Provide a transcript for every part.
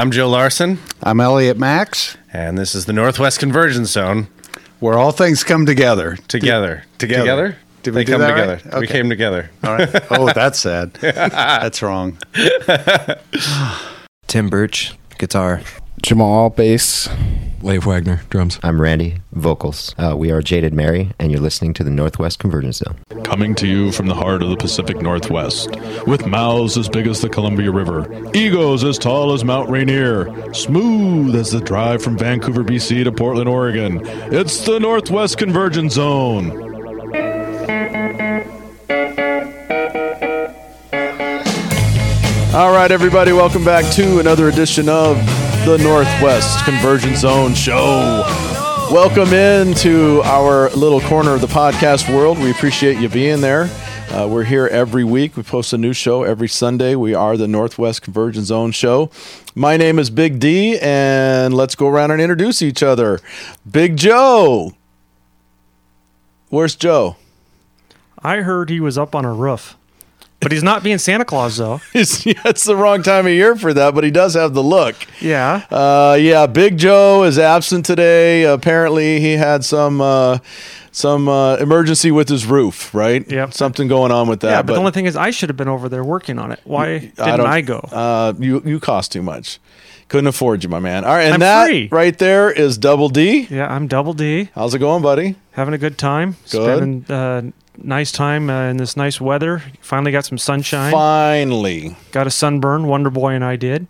I'm Joe Larson, I'm Elliot Maxx, and this is the Northwest Convergence Zone. where all things come together. Together, together, Together. Did we they do come together. right? We came together. All right. Oh, that's sad. That's wrong. Tim Birch, guitar. Jamal bass. Leif Wagner, drums. I'm Randy, vocals. Uh, we are Jaded Mary, and you're listening to the Northwest Convergence Zone. Coming to you from the heart of the Pacific Northwest, with mouths as big as the Columbia River, egos as tall as Mount Rainier, smooth as the drive from Vancouver, BC to Portland, Oregon. It's the Northwest Convergence Zone. All right, everybody, welcome back to another edition of the Northwest Convergence Zone Show. Welcome into our little corner of the podcast world. We appreciate you being there. Uh, we're here every week. We post a new show every Sunday. We are the Northwest Convergence Zone Show. My name is Big D, and let's go around and introduce each other. Big Joe. Where's Joe? I heard he was up on a roof. But he's not being Santa Claus though. It's, yeah, it's the wrong time of year for that, but he does have the look. Yeah. Uh, yeah, Big Joe is absent today. Apparently, he had some uh, some uh, emergency with his roof. Right? Yep. Something going on with that. yeah, but, the only thing is I should have been over there working on it. Why didn't I, don't- go? Uh, you you cost too much. Couldn't afford you, my man. All right, and I'm that free. right there is Double D. yeah, I'm double D, How's it going, buddy? having a good time. Good. Spending uh, nice time uh, in this nice weather. Finally got some sunshine. Finally. Got a sunburn. Wonder Boy and I did.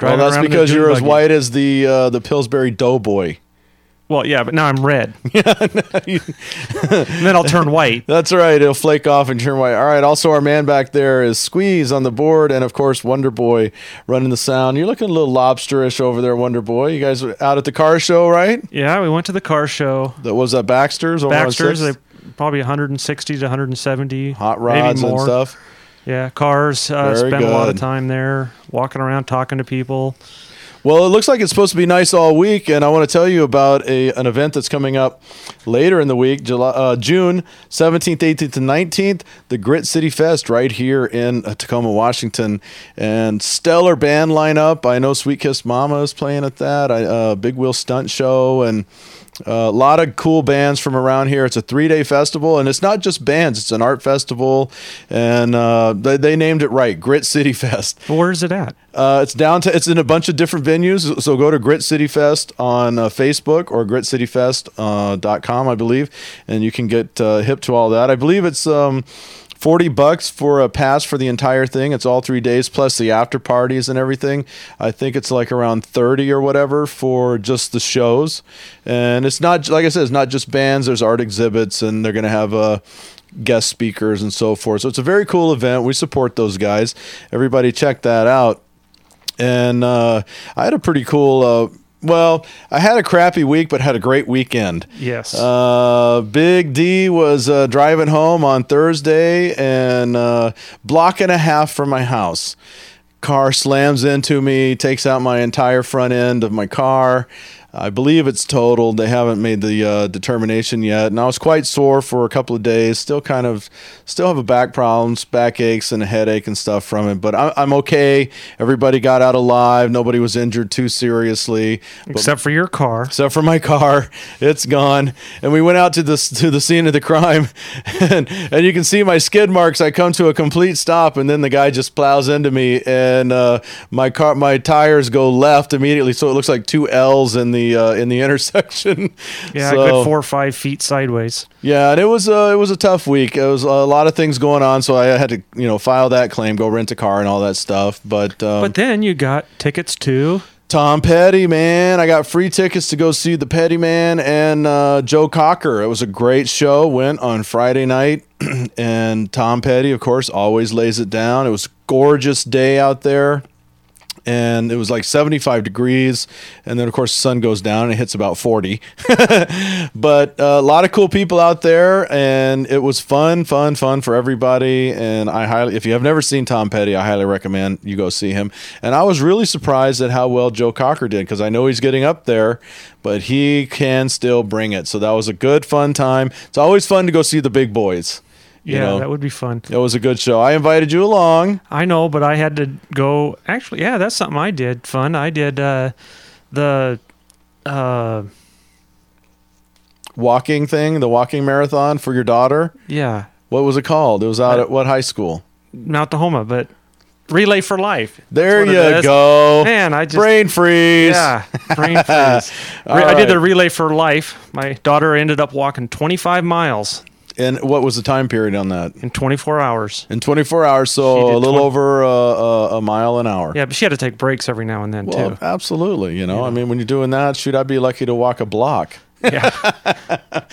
Well, that's around in a because you're as white as the uh, the Pillsbury Doughboy. Well, yeah, but now I'm red. and then I'll turn white. That's right. It'll flake off and turn white. All right. Also, our man back there is Squeeze on the board, and of course, Wonder Boy running the sound. You're looking a little lobsterish over there, Wonder Boy. You guys were out at the car show, right? Yeah, we went to the car show. That was that Baxter's Baxter's, they? Probably 160 to 170. hot rods and stuff. Yeah, cars. Uh, Very spent a lot of time there, walking around, talking to people. Well, it looks like it's supposed to be nice all week, and I want to tell you about a an event that's coming up later in the week, July, uh, June seventeenth, eighteenth, and nineteenth, the Grit City Fest right here in uh, Tacoma, Washington, and stellar band lineup. I know Sweet Kiss Mama is playing at that. I, uh, Big Wheel Stunt Show and. Uh, a lot of cool bands from around here. It's a three day festival, and it's not just bands, it's an art festival. And uh, they, they named it right Grit City Fest. But where is it at? Uh, it's down to it's in a bunch of different venues. So go to Grit City Fest on uh, Facebook or gritcityfest.com, uh, dot com, I believe, and you can get uh, hip to all that. I believe it's um, 40 bucks for a pass for the entire thing. It's all three days plus the after parties and everything. I think it's like around 30 or whatever for just the shows. And it's not, like I said, it's not just bands, there's art exhibits, and they're going to have a guest speakers and so forth. So it's a very cool event. We support those guys. Everybody check that out. And uh, I had a pretty cool. Uh, well, I had a crappy week, but had a great weekend. Yes. Uh, Big D was uh, driving home on Thursday and uh, block and a half from my house. Car slams into me, takes out my entire front end of my car. I believe it's totaled. They haven't made the uh, determination yet, and I was quite sore for a couple of days. Still kind of, still have a back problems, back aches, and a headache and stuff from it. But I, I'm okay. Everybody got out alive. Nobody was injured too seriously. But Except for your car. except for my car. It's gone. And we went out to the to the scene of the crime, and and you can see my skid marks. I come to a complete stop, and then the guy just plows into me, and uh, my car my tires go left immediately, so it looks like two L's in the uh, in the intersection. Yeah, So- good four or five feet sideways. yeah, and it was uh, it was a tough week. It was a lot of things going on, so I had to you know file that claim, go rent a car, and all that stuff. But um, But then you got tickets to. Tom Petty, man. I got free tickets to go see the Petty Man and uh, Joe Cocker. It was a great show. Went on Friday night, and Tom Petty, of course, always lays it down. It was a gorgeous day out there. And it was like 75 degrees. And then, of course, the sun goes down and it hits about 40. but uh, a lot of cool people out there. And it was fun, fun, fun for everybody. And I highly, if you have never seen Tom Petty, I highly recommend you go see him. And I was really surprised at how well Joe Cocker did because I know he's getting up there, but he can still bring it. So that was a good, fun time. It's always fun to go see the big boys. Yeah, know, that would be fun. It was a good show. I invited you along. I know, but I had to go. Actually, yeah, that's something I did. Fun. I did uh, the uh, Walking thing, the walking marathon for your daughter. yeah, What was it called? It was out Uh, at what high school? Mount Tahoma, but Relay for Life. There you go. Man, I just Brain freeze. Yeah, brain freeze. Re- I did the relay for life. My daughter ended up walking 25 miles And what was the time period on that? in 24 hours. In 24 hours, so a little 20 over uh, a, a mile an hour. Yeah, but she had to take breaks every now and then Well, too. absolutely. You know, I mean, when you're doing that, shoot, I'd be lucky to walk a block. Yeah,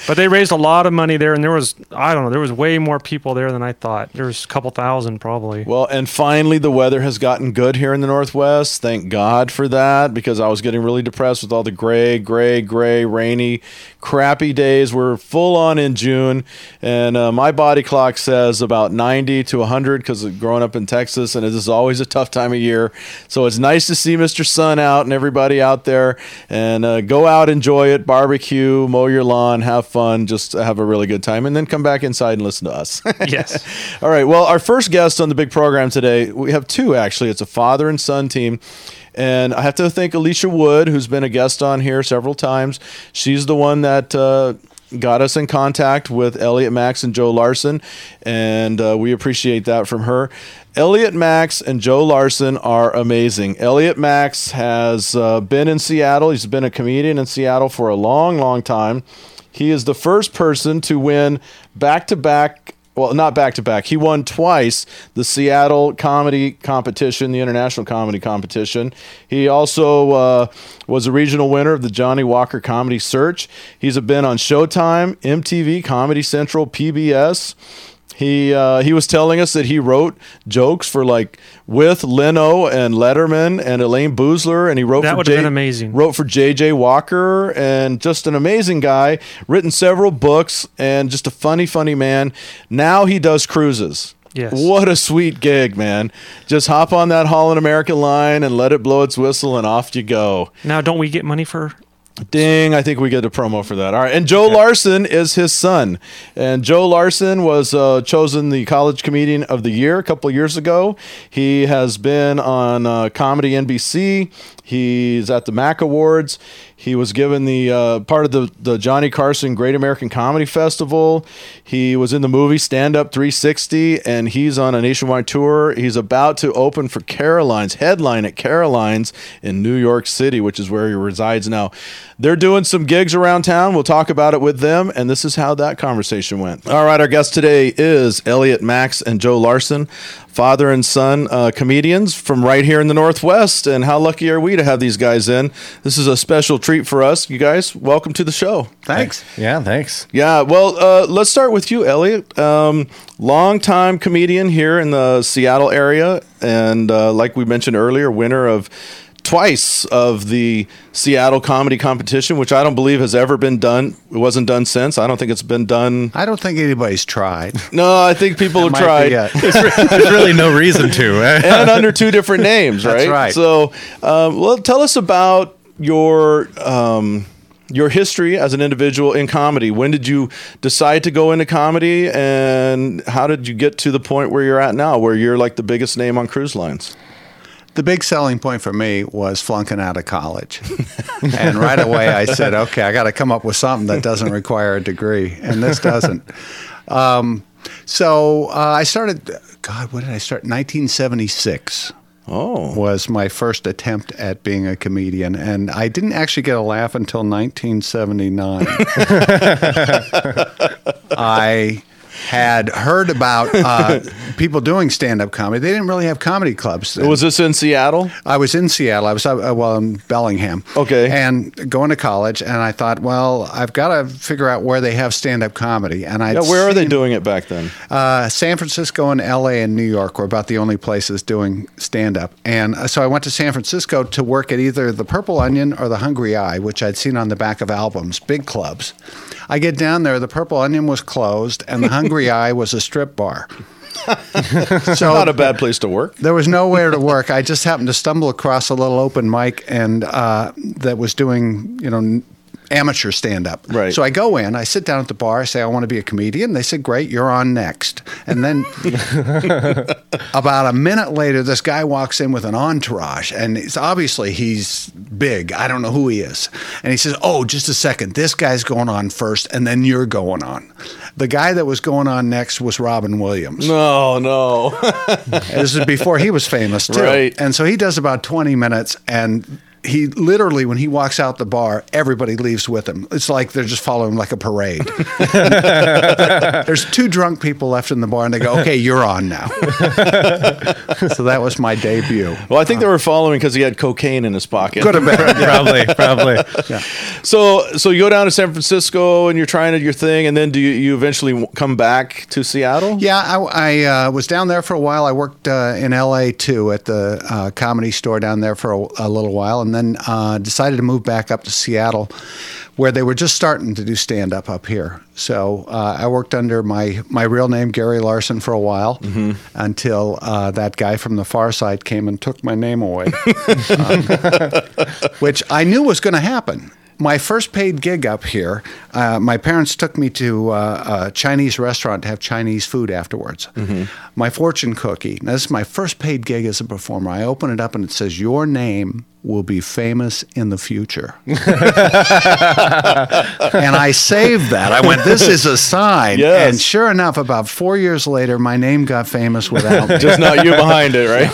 but they raised a lot of money there, and there was I don't know, there was way more people there than I thought. There was a couple thousand probably. Well, and finally, the weather has gotten good here in the Northwest. Thank God for that, because I was getting really depressed with all the gray, gray, gray, rainy, crappy days. We're full on in June, and uh, my body clock says about 90 to 100 because growing up in Texas, and it is always a tough time of year. So it's nice to see Mr. Sun out and everybody out there, and uh, go out, enjoy it, barbecue, mow your lawn, have fun, just have a really good time, and then come back inside and listen to us. yes, All right. Well, our first guest on the big program today, we have two actually. It's a father and son team. And I have to thank Alicia Wood, who's been a guest on here several times. She's the one that uh, got us in contact with Elliot Maxx and Joe Larson. And uh, we appreciate that from her. Elliot Maxx and Joe Larson are amazing. Elliot Maxx has uh, been in Seattle. He's been a comedian in Seattle for a long, long time. He is the first person to win back to back well, not back to back. He won twice the Seattle comedy competition, the international comedy competition. He also uh, was a regional winner of the Johnnie Walker Comedy Search. He's been on Showtime, MTV, Comedy Central, PBS. He uh, he was telling us that he wrote jokes for like with Leno and Letterman and Elayne Boosler, and he wrote That for would've been amazing. Wrote for J.J. Walker, and just an amazing guy. Written several books, and just a funny, funny man. Now he does cruises. Yes. What a sweet gig, man! Just hop on that Holland American line and let it blow its whistle, and off you go. now don't we get money for? Ding, I think we get a promo for that. All right. And Joe Larson is his son. And Joe Larson was uh, chosen the College Comedian of the Year a couple years ago. He has been on uh, Comedy NBC. He's at the MAC Awards. He was given the uh, part of the, the Johnny Carson Great American Comedy Festival. He was in the movie Stand Up 360, and he's on a nationwide tour. He's about to open for Caroline's, headline at Caroline's in New York City, which is where he resides now. They're doing some gigs around town. We'll talk about it with them, and this is how that conversation went. All right, our guest today is Elliot Maxx and Joe Larson, father and son uh, comedians from right here in the Northwest. And how lucky are we to have these guys in? This is a special treat for us. You guys, welcome to the show. Thanks. Yeah, thanks. Yeah, well, uh, let's start with you, Elliot. Um, longtime comedian here in the Seattle area, and uh, like we mentioned earlier, winner of twice of the Seattle comedy competition, which I don't believe has ever been done. It wasn't done since. I don't think it's been done. I don't think anybody's tried. No, I think people have tried. be it. There's really no reason to. and under two different names, right? That's right. So, um, well, tell us about your um, your history as an individual in comedy. When did you decide to go into comedy, and how did you get to the point where you're at now, where you're like the biggest name on cruise lines? The big selling point for me was flunking out of college. and right away I said, okay, I got to come up with something that doesn't require a degree. And this doesn't. Um, so uh, I started, God, what did I start? 1976 Oh, was my first attempt at being a comedian. And I didn't actually get a laugh until 1979. I had heard about uh, people doing stand-up comedy. They didn't really have comedy clubs. then. was this in Seattle? I was in Seattle. I was uh, well in Bellingham. Okay. And going to college, and I thought, well, I've got to figure out where they have stand-up comedy. And I Yeah, where are they doing it back then? uh, San Francisco and L.A. and New York were about the only places doing stand-up. And uh, so I went to San Francisco to work at either the Purple Onion or the Hungry i, which I'd seen on the back of albums, big clubs. I get down there, the Purple Onion was closed, and the Hungry Eye was a strip bar. so Not a bad place to work. there was nowhere to work. I just happened to stumble across a little open mic and uh, that was doing, you know, amateur stand up. Right. So I go in, I sit down at the bar, I say, I want to be a comedian. They said, Great, you're on next. And then about a minute later, this guy walks in with an entourage, and it's obviously he's big. I don't know who he is. And he says, Oh, just a second. This guy's going on first, and then you're going on. The guy that was going on next was Robin Williams. No, no. This is before he was famous too. Right. And so he does about 20 minutes and he literally when he walks out the bar, everybody leaves with him. It's like they're just following like a parade. There's two drunk people left in the bar and they go, "Okay, you're on now." so that was my debut. well, I think they were following because he had cocaine in his pocket. Could have been. probably, probably. So, so you go down to San Francisco and you're trying to your thing, and then do you, you eventually come back to Seattle? Yeah, I, I uh, was down there for a while. I worked uh, in LA too at the uh, comedy store down there for a, a little while, and then uh, decided to move back up to Seattle, where they were just starting to do stand up up here. So uh, I worked under my my real name Gary Larson for a while until uh, that guy from the far side came and took my name away, Um, which I knew was going to happen. My first paid gig up here, uh, my parents took me to uh, a Chinese restaurant to have Chinese food afterwards. My fortune cookie. Now, this is my first paid gig as a performer. I open it up and it says, Your name will be famous in the future. and I saved that. I went, This is a sign. Yes. And sure enough, about four years later, my name got famous without me. just not you behind it, right?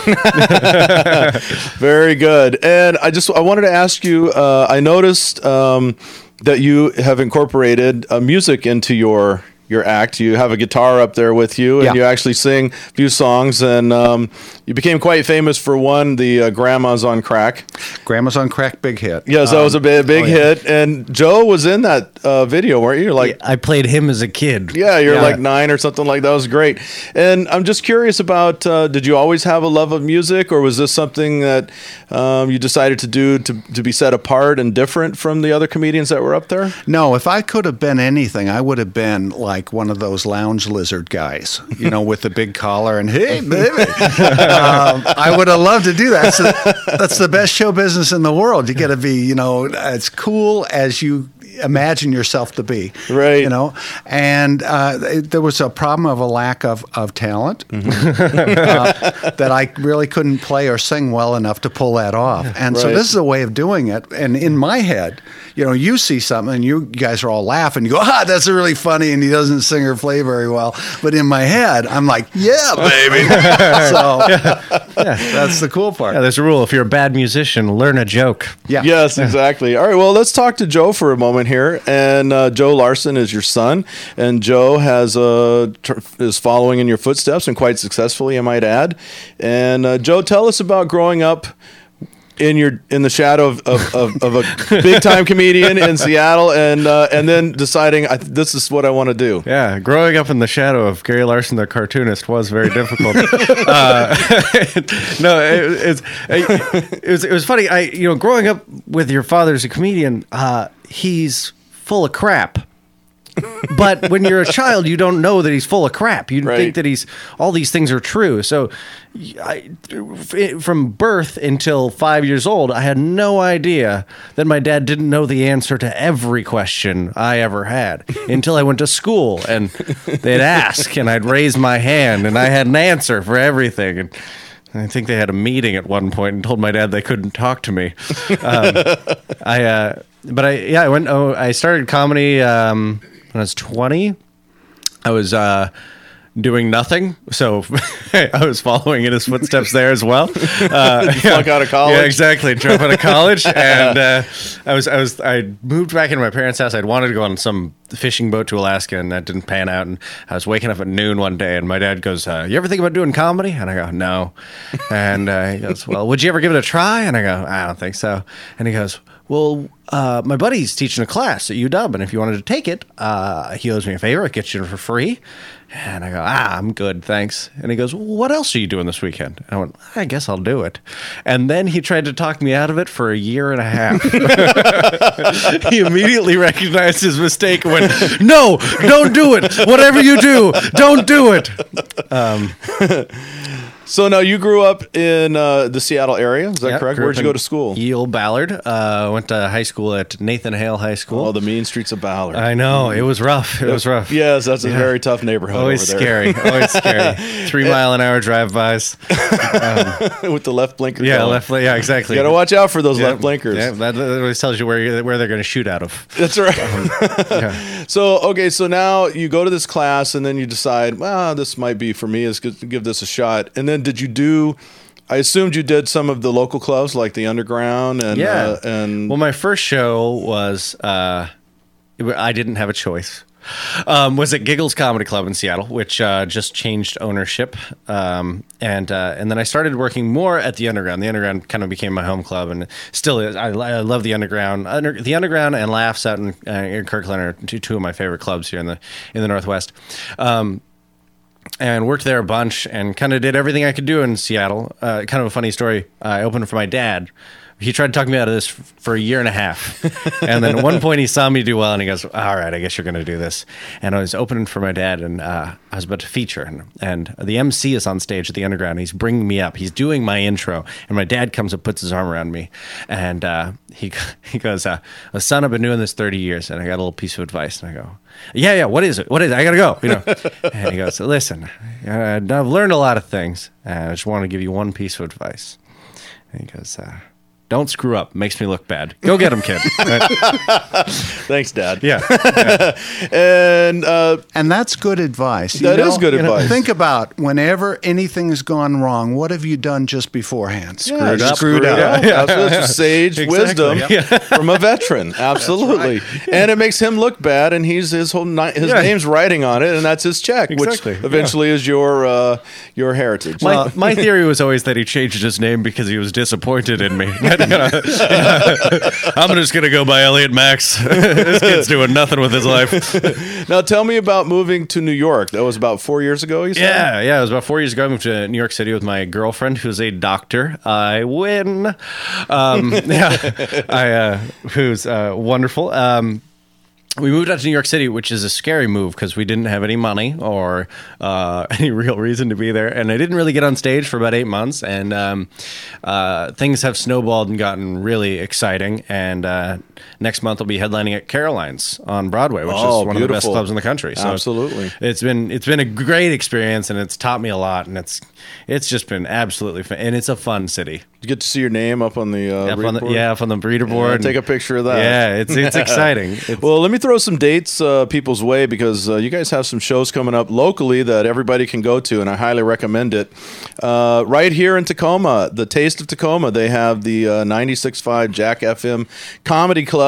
Very good. And I just I wanted to ask you. Uh, I noticed um, that you have incorporated uh, music into your your act. You have a guitar up there with you, and Yeah. you actually sing a few songs. And um, you became quite famous for one, the uh, "Grandma's on Crack." Grandma's on Crack, big hit. Yes, that was a big, big oh, yeah. hit. And Joe was in that uh, video, weren't you? You're like, I played him as a kid. yeah, you're like nine or something like that. That was great. And I'm just curious about uh, did you always have a love of music, or was this something that um, you decided to do to, to be set apart and different from the other comedians that were up there? No, if I could have been anything, I would have been like one of those lounge lizard guys, you know, with the big collar and hey, baby. um, I would have loved to do that. So that's the best show business in the world. You got to be, you know, as cool as you imagine yourself to be, Right. You know, and uh, there was a problem of a lack of of talent Mm-hmm. uh, that I really couldn't play or sing well enough to pull that off. And so this is a way of doing it. And in my head, you know, you see something and you guys are all laughing. You go, ah, that's really funny, and he doesn't sing or play very well. But in my head, I'm like, yeah, baby. so that's the cool part. Yeah, there's a rule. If you're a bad musician, learn a joke. Yeah. Yes, exactly. All right, well, let's talk to Joe for a moment here. And uh, Joe Larson is your son, and Joe has uh, is following in your footsteps and quite successfully, I might add. And uh, Joe, tell us about growing up. In your in the shadow of, of, of, of a big time comedian in Seattle, and uh, and then deciding I, this is what I want to do. Yeah, growing up in the shadow of Gary Larson, the cartoonist, was very difficult. uh, no, it, it's it, it was it was funny. I you know, growing up with your father as a comedian, uh, he's full of crap. But when you're a child, you don't know that he's full of crap. You Right. think that he's all these things are true. So, I, from birth until five years old, I had no idea that my dad didn't know the answer to every question I ever had until I went to school and they'd ask and I'd raise my hand and I had an answer for everything. And I think they had a meeting at one point and told my dad they couldn't talk to me. Um, I, uh, but I, yeah, I went. Oh, I started comedy um, when I was twenty. I was uh, doing nothing, so I was following in his footsteps there as well. Uh, flunk out of college? Yeah, exactly. Dropped out of college, and uh, I was I was I moved back into my parents' house. I'd wanted to go on some fishing boat to Alaska, and that didn't pan out. And I was waking up at noon one day, and my dad goes, uh, "You ever think about doing comedy?" And I go, "No." And uh, he goes, "Well, would you ever give it a try?" And I go, "I don't think so." And he goes, well, uh, my buddy's teaching a class at UW, and if you wanted to take it, uh, he owes me a favor. I get you for free. And I go, ah, I'm good, thanks. And he goes, well, what else are you doing this weekend? And I went, I guess I'll do it. And then he tried to talk me out of it for a year and a half. he immediately recognized his mistake and went, no, don't do it. Whatever you do, don't do it. So now you grew up in uh, the Seattle area, is that Yep, correct? Where'd you go to school? Yale Ballard. Uh, went to high school at Nathan Hale High School. Oh, the mean streets of Ballard. I know it was rough. It was rough. Yes, that's a very tough neighborhood. Always over there. scary. Always scary. Three mile an hour drive bys. with the left blinker. Yeah, going. left. Yeah, exactly. You gotta watch out for those Yeah, left blinkers. Yeah, that, that always tells you where where they're going to shoot out of. That's right. Yeah. So okay, so now you go to this class, and then you decide, well, this might be for me. Is give this a shot. And then did you do? I assumed you did some of the local clubs like the Underground and Yeah. uh, and Well, my first show was uh, I didn't have a choice. Um, was at Giggles Comedy Club in Seattle, which uh, just changed ownership, um, and uh, and then I started working more at the Underground. The Underground kind of became my home club, and still is. I, I love the Underground. Under, the Underground and Laughs out in, uh, in Kirkland are two, two of my favorite clubs here in the in the Northwest. Um, and worked there a bunch and kind of did everything I could do in Seattle. Uh, kind of a funny story. I opened for my dad. He tried to talk me out of this for a year and a half. and then at one point he saw me do well and he goes, All right, I guess you're going to do this. And I was opening for my dad and uh, I was about to feature. And, and the MC is on stage at the underground. He's bringing me up. He's doing my intro. And my dad comes and puts his arm around me. And uh, he, he goes, uh, Son, I've been doing this 30 years and I got a little piece of advice. And I go, yeah, yeah. What is it? What is it? I gotta go. You know. and he goes, "Listen, uh, I've learned a lot of things. And I just want to give you one piece of advice." And he goes, uh, "Don't screw up. Makes me look bad. Go get him, kid." thanks, Dad. yeah. And uh, And that's good advice. That That is is good advice. Think about whenever anything's gone wrong, what have you done just beforehand? yeah, up. Screwed up. Absolutely. That's sage Exactly, wisdom from a veteran. Absolutely. And it makes him look bad, and he's his whole ni- his Yeah. name's writing on it, and that's his check, Exactly, which yeah. eventually is your uh, your heritage. My, my theory was always that he changed his name because he was disappointed in me. I'm just gonna go by Elliot Maxx. this kid's doing nothing with his life. now, tell me about moving to New York. That was about four years ago. You said. Yeah, yeah. It was about four years ago. I moved to New York City with my girlfriend, who's a doctor. I win. Um, yeah, I uh, who's uh, wonderful. Um, we moved out to New York City, which is a scary move because we didn't have any money or uh, any real reason to be there, and I didn't really get on stage for about eight months. And um, uh, things have snowballed and gotten really exciting. And uh, next month, I'll be headlining at Caroline's on Broadway, which Oh, is one of the best clubs in the country. So Absolutely. it's been it's been a great experience, and it's taught me a lot, and it's it's just been absolutely fun, and it's a fun city. You get to see your name up on the uh, Up on the, yeah, up on the breeder Yeah, board. take a picture of that. Yeah, it's it's exciting. It's, Well, let me throw some dates uh, people's way because uh, you guys have some shows coming up locally that everybody can go to, and I highly recommend it. Uh, right here in Tacoma, the Taste of Tacoma, they have the uh, 96.5 Jack FM Comedy Club,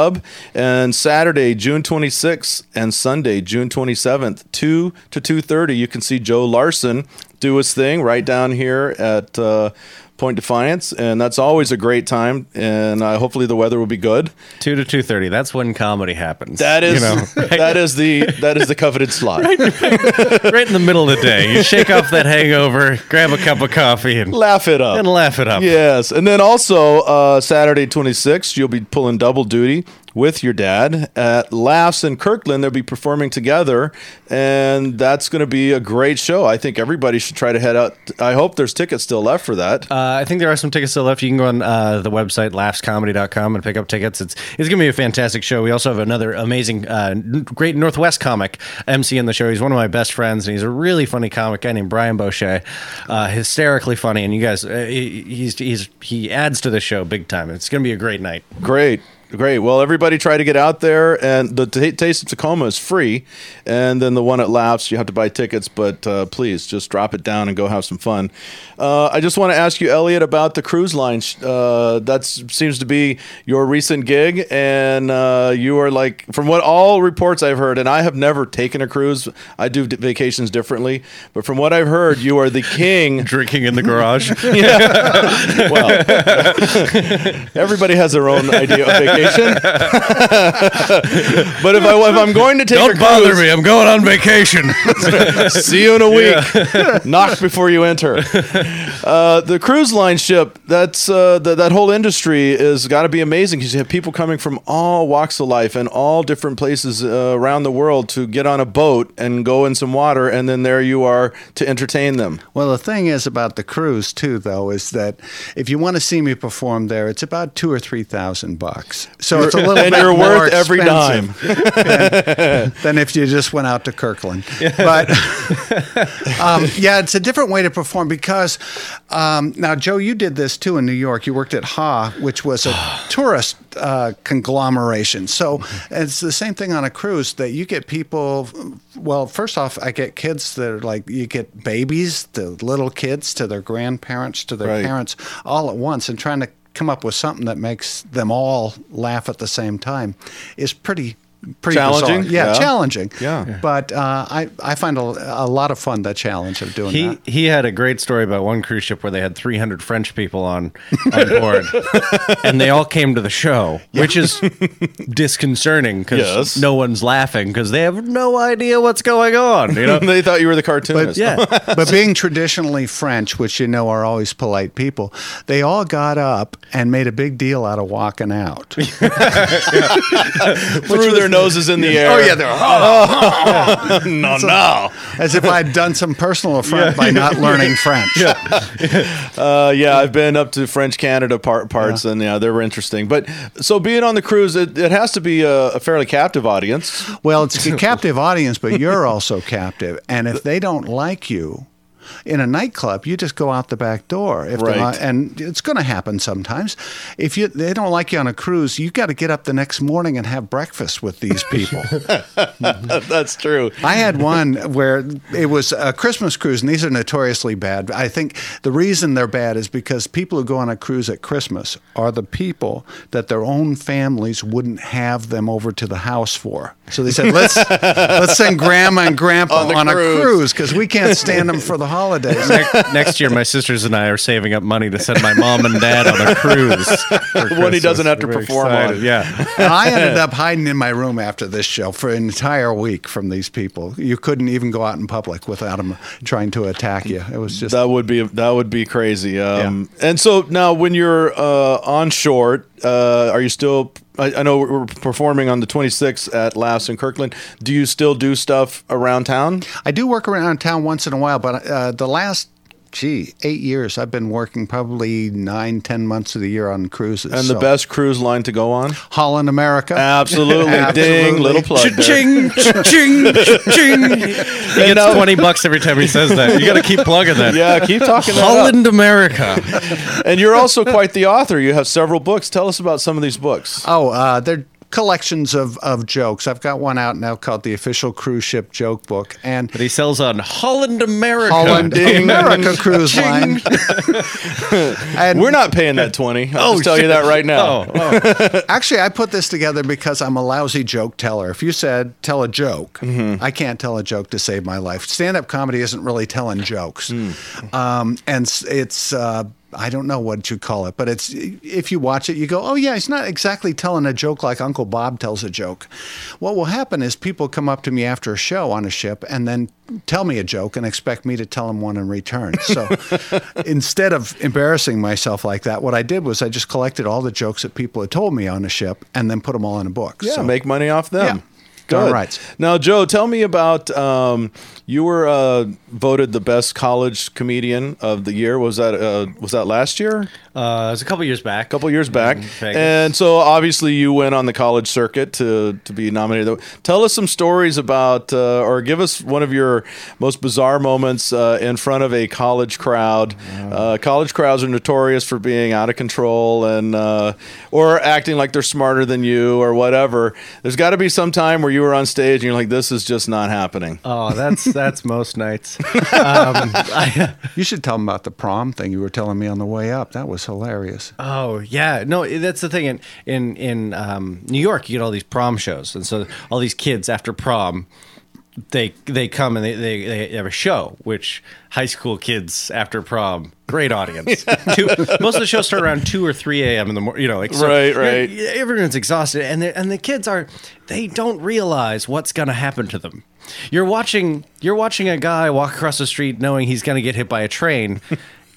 and Saturday, June 26th, and Sunday, June 27th, 2 to 2.30, you can see Joe Larson do his thing right down here at... Uh, Point Defiance, and that's always a great time. And uh, hopefully the weather will be good. two to two thirty. That's when comedy happens. That is you know, that is the that is the coveted slot. right in the middle of the day. You shake off that hangover, grab a cup of coffee, and Laugh it up. and laugh it up. Yes, and then also uh, Saturday 26th, you'll be pulling double duty with your dad at Laughs in Kirkland. They'll be performing together, and that's going to be a great show. I think everybody should try to head out. I hope there's tickets still left for that. Uh, I think there are some tickets still left. You can go on uh, the website laughscomedy.com and pick up tickets. It's it's going to be a fantastic show. We also have another amazing, uh, great Northwest comic MC in the show. He's one of my best friends, and he's a really funny comic guy named Brian Boucher. Uh, hysterically funny, and you guys, uh, he, he's he's he adds to the show big time. It's going to be a great night. Great. Great. Well, everybody try to get out there. And the T- Taste of Tacoma is free. And then the one at Laughs, you have to buy tickets. But uh, please just drop it down and go have some fun. Uh, I just want to ask you, Elliot, about the cruise line. Uh, that seems to be your recent gig. And uh, you are like, from what all reports I've heard, and I have never taken a cruise, I do d- vacations differently. But from what I've heard, you are the king. Drinking in the garage. well, everybody has their own idea of vacation. Vacation. but if I if I'm going to take a Don't bother cruise, me. I'm going on vacation. See you in a week. Knock before you enter. Uh, the cruise line ship, that's uh, th- that whole industry is got to be amazing because you have people coming from all walks of life and all different places uh, around the world to get on a boat and go in some water, and then there you are to entertain them. Well, the thing is about the cruise too, though, is that if you want to see me perform there, it's about two or three thousand bucks. So it's a little And bit you're more worth every dime. than, than if you just went out to Kirkland. But um, yeah, it's a different way to perform because um, now, Joe, you did this too in New York. You worked at Ha, which was a tourist uh, conglomeration. So it's the same thing on a cruise that you get people. Well, first off, I get kids that are like you get babies, the little kids to their grandparents to their Right. parents all at once, and trying to come up with something that makes them all laugh at the same time is pretty. Pretty Challenging? bizarre. Yeah, Yeah. challenging. Yeah. But uh, I, I find a, a lot of fun the challenge of doing He that. he had a great story about one cruise ship where they had 300 French people on on board, and they all came to the show, which is disconcerting because Yes. no one's laughing because they have no idea what's going on. You know, they thought you were the cartoonist. yeah. but being traditionally French, which you know are always polite people, they all got up and made a big deal out of walking out. through their noses in the air. Oh yeah, they're no, no. as if I'd done some personal affront by not learning French. Uh, yeah, I've been up to French Canada par- parts, and yeah, they were interesting. But so being on the cruise, it, it has to be a, a fairly captive audience. Well, it's a captive audience, but you're also captive. And if they don't like you in a nightclub, you just go out the back door. If Right. and it's going to happen sometimes. If you they don't like you on a cruise, you got to get up the next morning and have breakfast with these people. That's true. I had one where it was a Christmas cruise, and these are notoriously bad. I think the reason they're bad is because people who go on a cruise at Christmas are the people that their own families wouldn't have them over to the house for. So they said, "Let's let's send Grandma and Grandpa On on, a cruise. cruise because we can't stand them for the holidays." Next year, my sisters and I are saving up money to send my mom and dad on a cruise. for One he doesn't have to We're perform excited. on. Yeah. And I ended up hiding in my room after this show for an entire week from these people. You couldn't even go out in public without them trying to attack you. It was just That would be that would be crazy. Um, And so now, when you're uh, on shore, uh, are you still? I, I know we're performing on the 26th at Laughs in Kirkland. Do you still do stuff around town? I do work around town once in a while, but uh, the last, gee, eight years, I've been working probably nine, ten months of the year on cruises. And the best cruise line to go on? Holland America. Absolutely, ding, Absolutely. little plug there. Ching, ching, ching. He gets 20 bucks every time he says that. You got to keep plugging that. Yeah, keep talking that up. Holland, America. And you're also quite the author. You have several books. Tell us about some of these books. Oh, uh, they're collections of, of jokes. I've got one out now called the Official Cruise Ship Joke Book. And But he sells on Holland, America. Holland America Cruise Line. and We're not paying that 20. I'll just tell you that right now. Oh, oh. Actually, I put this together because I'm a lousy joke teller. If you said tell a joke, Mm-hmm. I can't tell a joke to save my life. Stand up comedy isn't really telling jokes. Mm. Um, and it's, uh, I don't know what you call it, but it's if you watch it, you go, oh, yeah, he's not exactly telling a joke like Uncle Bob tells a joke. What will happen is people come up to me after a show on a ship and then tell me a joke and expect me to tell them one in return. So instead of embarrassing myself like that, what I did was I just collected all the jokes that people had told me on the ship and then put them all in a book. Yeah, so, make money off them. Yeah. Darn Good. right. Now, Joe, tell me about um, you were uh, voted the best college comedian of the year. Was that uh, was that last year? Uh, it was a couple years back. A couple years back. And so obviously you went on the college circuit to, to be nominated. Tell us some stories about, uh, or give us one of your most bizarre moments uh, in front of a college crowd. Uh, college crowds are notorious for being out of control and uh, or acting like they're smarter than you or whatever. There's got to be some time where you were on stage and you're like, this is just not happening. Oh, that's that's most nights. Um, I, You should tell them about the prom thing you were telling me on the way up. That was hilarious. oh yeah, no, that's the thing. In in in um, New York, you get all these prom shows, and so all these kids after prom they they come and they, they, they have a show which high school kids after prom great audience. Two, most of the shows start around 2 or 3 a.m in the morning you know like so Right, right. everyone's exhausted and the, and the kids are they don't realize what's going to happen to them. You're watching you're watching a guy walk across the street knowing he's going to get hit by a train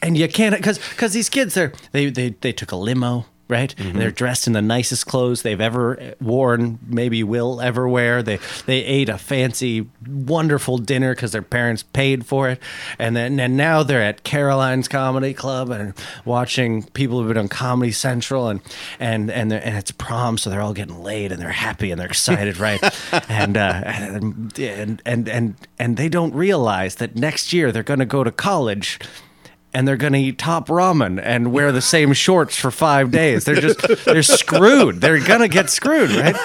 and you can't because because these kids they're they, they they took a limo right? Mm-hmm. they're dressed in the nicest clothes they've ever worn maybe will ever wear. They they ate a fancy wonderful dinner because their parents paid for it. And then and now they're at caroline's comedy club and watching people who've been on comedy central and and and, and it's prom so they're all getting laid and they're happy and they're excited right? And, uh, and and and and and they don't realize that next year they're going to go to college and they're going to eat top ramen and wear the same shorts for five days. They're just they're screwed. They're going to get screwed, right?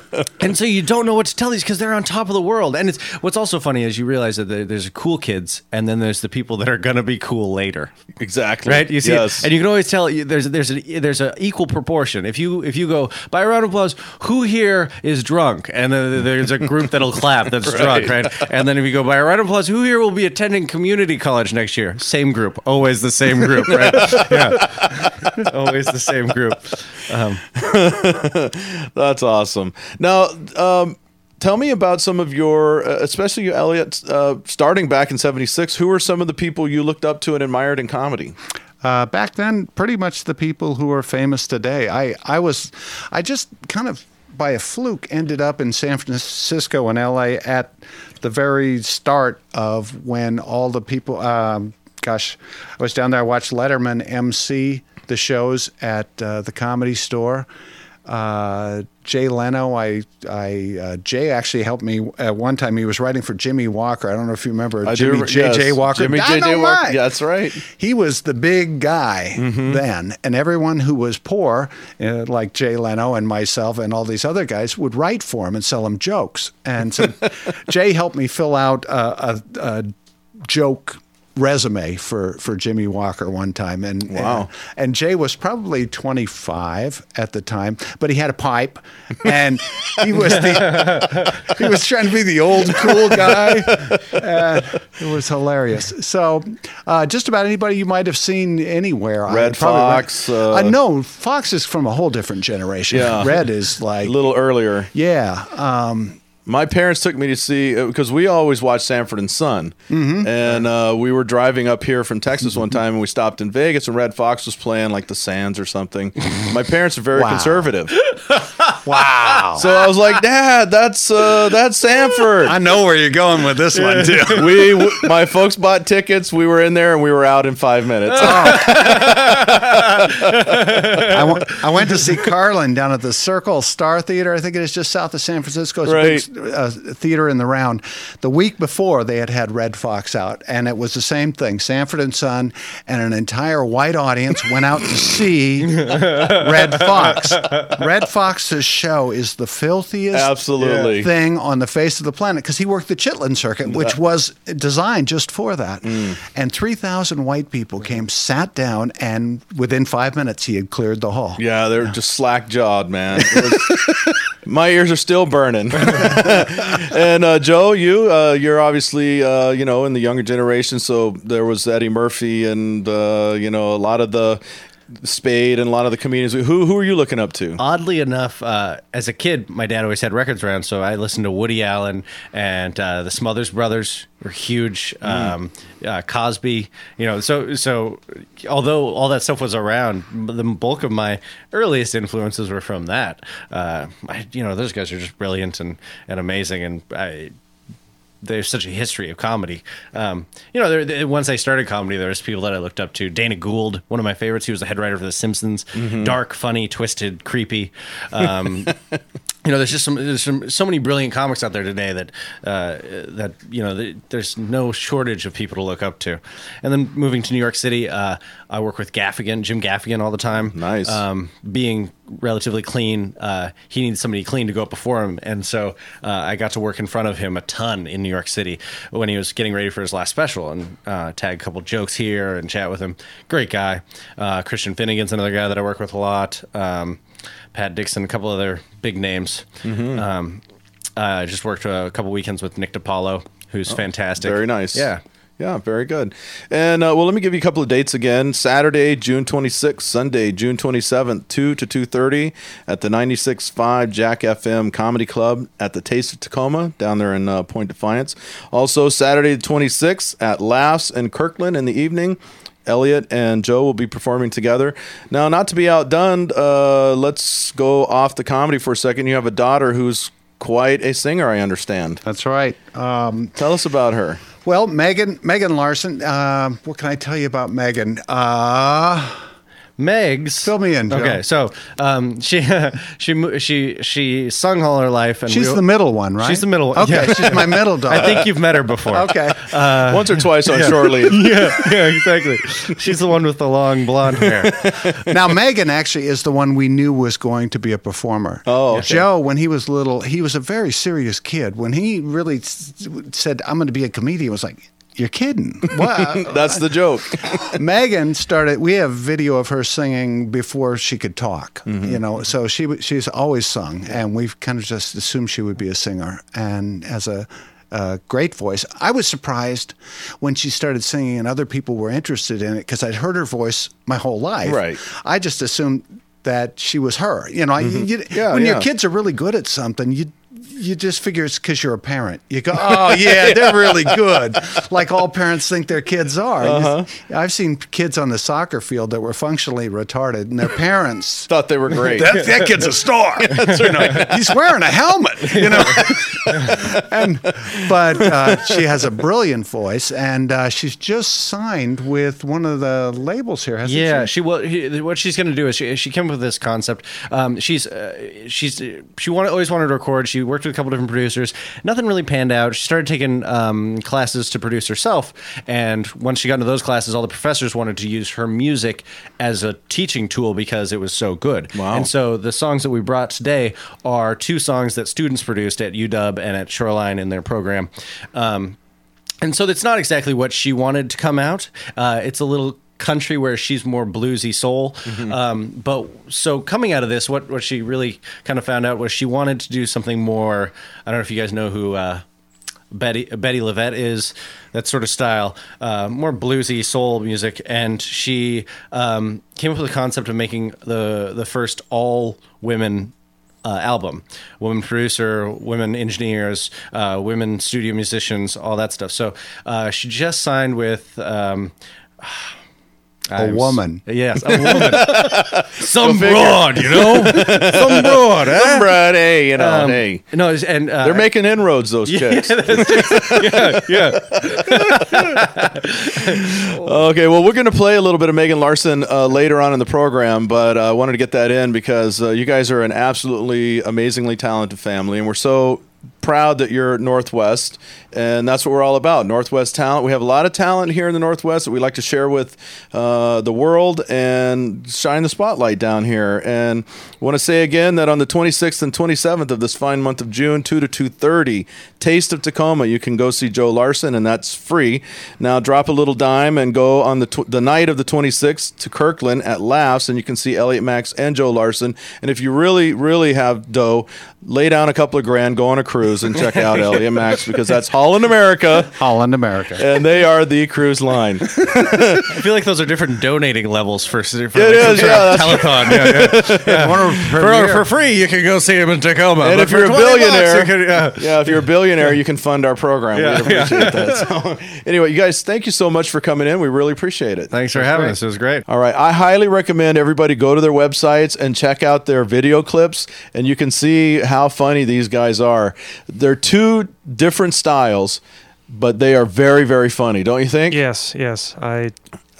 And so you don't know what to tell these because they're on top of the world. And it's what's also funny is you realize that there's cool kids and then there's the people that are going to be cool later, Exactly. right? You see, yes. and you can always tell there's there's a there's a equal proportion. If you if you go by a round of applause, who here is drunk? And then there's a group that'll clap that's drunk, right? And then if you go by a round of applause, who here will be attending community college next year? Same group, always the same group, right? yeah, always the same group. Um, That's awesome. Now, um, tell me about some of your, uh, especially you, Elliot, uh, starting back in '76. Who were some of the people you looked up to and admired in comedy? Uh, back then, pretty much the people who are famous today. I, I was, I just kind of by a fluke ended up in San Francisco and LA at the very start of when all the people, um, gosh, I was down there. I watched Letterman MC the shows at uh, the comedy store. Uh, Jay Leno, I, I, uh, Jay actually helped me at one time. He was writing for Jimmie Walker. I don't know if you remember I Jimmy re- J. yes. Walker. Jimmy J. J. Walker. Yeah, that's right. He was the big guy Mm-hmm. then, and everyone who was poor, uh, like Jay Leno and myself and all these other guys, would write for him and sell him jokes. And so Jay helped me fill out a, a, a joke resume for, for Jimmie Walker one time. And Wow. and Jay was probably 25 at the time, but he had a pipe, and he was the, he was trying to be the old cool guy. Uh, it was hilarious. So, uh, just about anybody you might have seen anywhere. Redd Foxx, uh, uh, no, Fox is from a whole different generation. Yeah. Red is like A little earlier. yeah. Um, My parents took me to see because we always watched Sanford and Son, Mm-hmm. and uh, we were driving up here from Texas one time, and we stopped in Vegas, and Redd Foxx was playing like the Sands or something. My parents are very Wow. conservative, wow. so I was like, "Dad, that's uh, that's Sanford." I know where you're going with this one too. we, w- my folks bought tickets. We were in there, and we were out in five minutes. I went, went to see Carlin down at the Circle Star Theater. I think it is just south of San Francisco. It's a big uh, theater in the round. The week before, they had had Redd Foxx out, and it was the same thing. Sanford and Son and an entire white audience went out to see Redd Foxx. Redd Foxx's show is the filthiest Absolutely. thing on the face of the planet because he worked the Chitlin circuit, which was designed just for that. And 3,000 white people came, sat down, and within five minutes, he had cleared the hall. Yeah, they're just slack jawed, man. Was- my ears are still burning. and uh, Joe, you uh, you're obviously uh, you know in the younger generation, so there was Eddie Murphy and uh, you know a lot of the Spade and a lot of the comedians. Who who are you looking up to? oddly enough, uh, as a kid, my dad always had records around, so I listened to Woody Allen and uh, the Smothers Brothers were huge. Um, uh, Cosby, you know, so so although all that stuff was around, the bulk of my earliest influences were from that. Uh, I, you know, those guys are just brilliant and and amazing, and I there's such a history of comedy. Um, you know, there, there, once I started comedy, there was people that I looked up to. Dana Gould, one of my favorites. He was the head writer for The Simpsons. Dark, funny, twisted, creepy. Um, you know, there's just some there's some so many brilliant comics out there today that uh, that you know th- there's no shortage of people to look up to. And then moving to New York City, uh, I work with Gaffigan, Jim Gaffigan, all the time. Nice. Um, being relatively clean, uh, he needs somebody clean to go up before him, and so uh, I got to work in front of him a ton in New York City when he was getting ready for his last special, and uh, tag a couple jokes here and chat with him. Great guy. Uh, Christian Finnegan's another guy that I work with a lot. Um, Pat Dixon, a couple other big names. Um, Uh, just worked a couple weekends with Nick DiPaolo, who's fantastic. Oh, Very nice. Yeah. Yeah, very good. And uh, well, let me give you a couple of dates again. Saturday, June 26th, Sunday, June 27th, 2 to 2.30 at the 96.5 Jack FM Comedy Club at the Taste of Tacoma down there in uh, Point Defiance. Also, Saturday the 26th at Laughs in Kirkland in the evening. Elliot and Joe will be performing together. Now, not to be outdone, uh, let's go off the comedy for a second. You have a daughter who's quite a singer, I understand. That's right. Um, Tell us about her. Well, Megan Megan Larson. Uh, what can I tell you about Megan? Uh, Megs. Fill me in, Joe. Okay, so um, she she she she sung all her life, and she's we- the middle one, right? She's the middle one. Okay, Yeah. she's my middle daughter. I think you've met her before. Okay. Once or twice on short leave. yeah, yeah, exactly. She's the one with the long blonde hair. now Megan actually is the one we knew was going to be a performer. Oh, okay. Joe, when he was little, he was a very serious kid. When he really s- said, "I'm going to be a comedian," was like. You're kidding. What? That's the joke. Megan started. We have video of her singing before she could talk. Mm-hmm. You know, so she she's always sung, and we've kind of just assumed she would be a singer. And as a, a great voice, I was surprised when she started singing, and other people were interested in it because I'd heard her voice my whole life. Right. I just assumed that she was her. You know, I you, Mm-hmm. Yeah, when yeah. your kids are really good at something, you. You just figure it's because you're a parent. You go, oh yeah, they're really good, like all parents think their kids are. Uh-huh. I've seen kids on the soccer field that were functionally retarded, and their parents. Thought they were great. That, that kid's a star. You know, he's wearing a helmet. You know, and but uh, she has a brilliant voice, and uh, she's just signed with one of the labels here. Hasn't Yeah, she? she well, he, what she's going to do is she, she came up with this concept. Um, she's uh, she's she wanted, always wanted to record. She worked with a couple different producers. Nothing really panned out. She started taking um, classes to produce herself, and once she got into those classes, all the professors wanted to use her music as a teaching tool because it was so good. Wow. And so the songs that we brought today are two songs that students produced at UW and at Shoreline in their program. Um, and so it's not exactly what she wanted to come out. Uh, it's a little country where she's more bluesy soul. Um, but so coming out of this, what what she really kind of found out was she wanted to do something more. I don't know if you guys know who. Uh, Betty Bettye LaVette is that sort of style, uh, more bluesy soul music, and she um, came up with the concept of making the the first all women uh, album. Women producer, women engineers, uh, women studio musicians, all that stuff. So uh, she just signed with. Um, A woman. Yes, a woman. Some broad, you know? Some broad, eh? Brad, hey, you know, Um, hey. No, and uh, They're making inroads, those chicks. yeah, yeah. Okay, well, we're going to play a little bit of Megan Larson uh, later on in the program, but uh, I wanted to get that in because uh, you guys are an absolutely amazingly talented family, and we're so proud that you're Northwest, and that's what we're all about. Northwest talent. We have a lot of talent here in the Northwest that we like to share with uh, the world and shine the spotlight down here. And I want to say again that on the 26th and 27th of this fine month of June, 2 to 2:30, Taste of Tacoma, you can go see Joe Larson, and that's free. Now drop a little dime and go on the tw- the night of the 26th to Kirkland at Laughs, and you can see Elliot Maxx and Joe Larson. And if you really, really have dough, lay down a couple of grand, go on a cruise, and check out Elliot Maxx because that's Holland America, Holland, America. and they are the cruise line. I feel like those are different donating levels for, for It like is, yeah, sort telethon. Yeah, yeah. for, for free, you can go see him in Tacoma. And but if you're a 20 bucks, billionaire, you can- yeah. yeah, if you're a billionaire, you can fund our program. Yeah, we appreciate that. So, anyway, you guys, thank you so much for coming in. We really appreciate it. Thanks for having us. It was great. All right. I highly recommend everybody go to their websites and check out their video clips, and you can see how funny these guys are. They're two different styles, but they are very, very funny, don't you think? Yes, yes. I,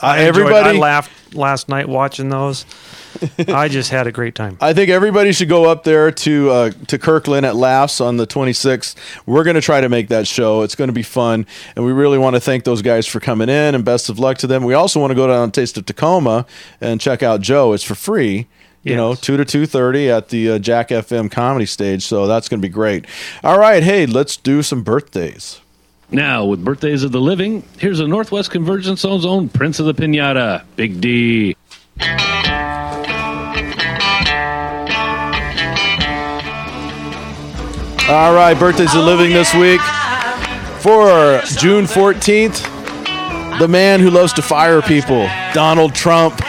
I enjoyed- everybody- I laughed last night watching those. I just had a great time. I think everybody should go up there to uh, to Kirkland at Laughs on the 26th. We're going to try to make that show. It's going to be fun, and we really want to thank those guys for coming in. And best of luck to them. We also want to go down to Taste of Tacoma and check out Joe. It's for free. You know, two to two thirty at the uh, Jack FM comedy stage. So that's going to be great. All right, hey, let's do some birthdays. Now, with Birthdays of the Living, here's a Northwest Convergence Zone's own Prince of the Pinata, Big D. All right, birthdays of the living this week. For June 14th, the man who loves to fire people, Donald Trump.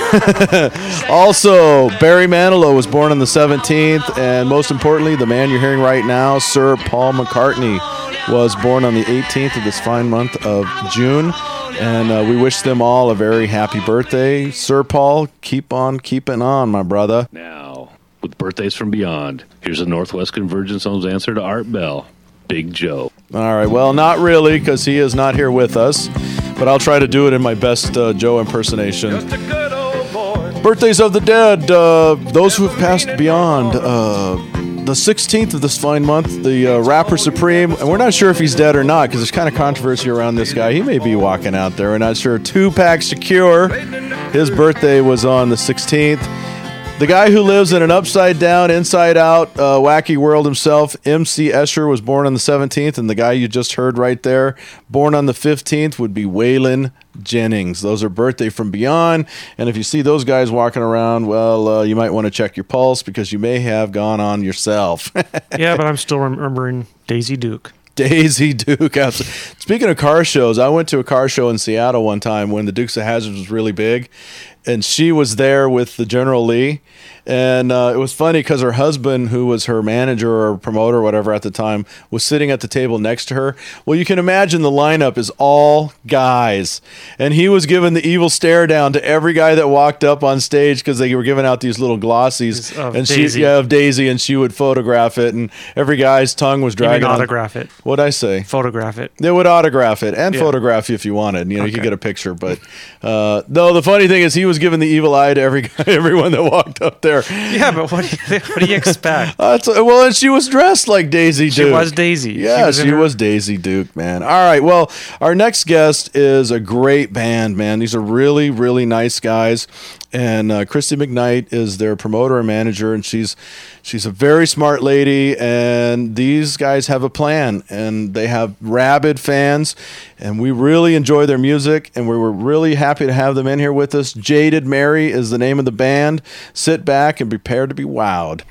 also, Barry Manilow was born on the 17th, and most importantly, the man you're hearing right now, Sir Paul McCartney, was born on the 18th of this fine month of June. And uh, we wish them all a very happy birthday. Sir Paul, keep on keeping on, my brother. Now, with birthdays from beyond, here's the Northwest Convergence Zone's answer to Art Bell, Big Joe. All right. Well, not really, because he is not here with us. But I'll try to do it in my best uh, Joe impersonation. Birthdays of the dead. Uh, those who have passed beyond. Uh, the 16th of this fine month, the uh, rapper Supreme, and we're not sure if he's dead or not because there's kind of controversy around this guy. He may be walking out there. We're not sure. Tupac Shakur, his birthday was on the 16th. The guy who lives in an upside down, inside out, uh, wacky world himself, MC Escher, was born on the 17th, and the guy you just heard right there, born on the 15th, would be Waylon Jennings. Those are birthday from beyond, and if you see those guys walking around, well, uh, you might want to check your pulse because you may have gone on yourself. yeah, but I'm still remembering Daisy Duke. Daisy Duke. Speaking of car shows, I went to a car show in Seattle one time when the Dukes of Hazzard was really big, and she was there with the General Lee. And uh, it was funny because her husband, who was her manager or promoter or whatever at the time, was sitting at the table next to her. Well, you can imagine the lineup is all guys. And he was giving the evil stare down to every guy that walked up on stage because they were giving out these little glossies. Of and Daisy. she, yeah, of Daisy, and she would photograph it. And every guy's tongue was dragging. on- autograph it, What'd I say? photograph it. They would autograph it and Yeah. photograph you if you wanted. You know, you could get a picture. But uh, no, the funny thing is, he was giving the evil eye to every guy, everyone that walked up there. Yeah, but what do you, what do you expect? Uh, it's- well, and she was dressed like Daisy Duke. She was Daisy. She was she her- was Daisy Duke, man. All right. Well, our next guest is a great band, man. These are really, really nice guys. And uh, Christy McKnight is their promoter and manager, and she's she's a very smart lady. And these guys have a plan, and they have rabid fans, and we really enjoy their music, and we were really happy to have them in here with us. Jaded Mary is the name of the band. Sit back and prepare to be wowed.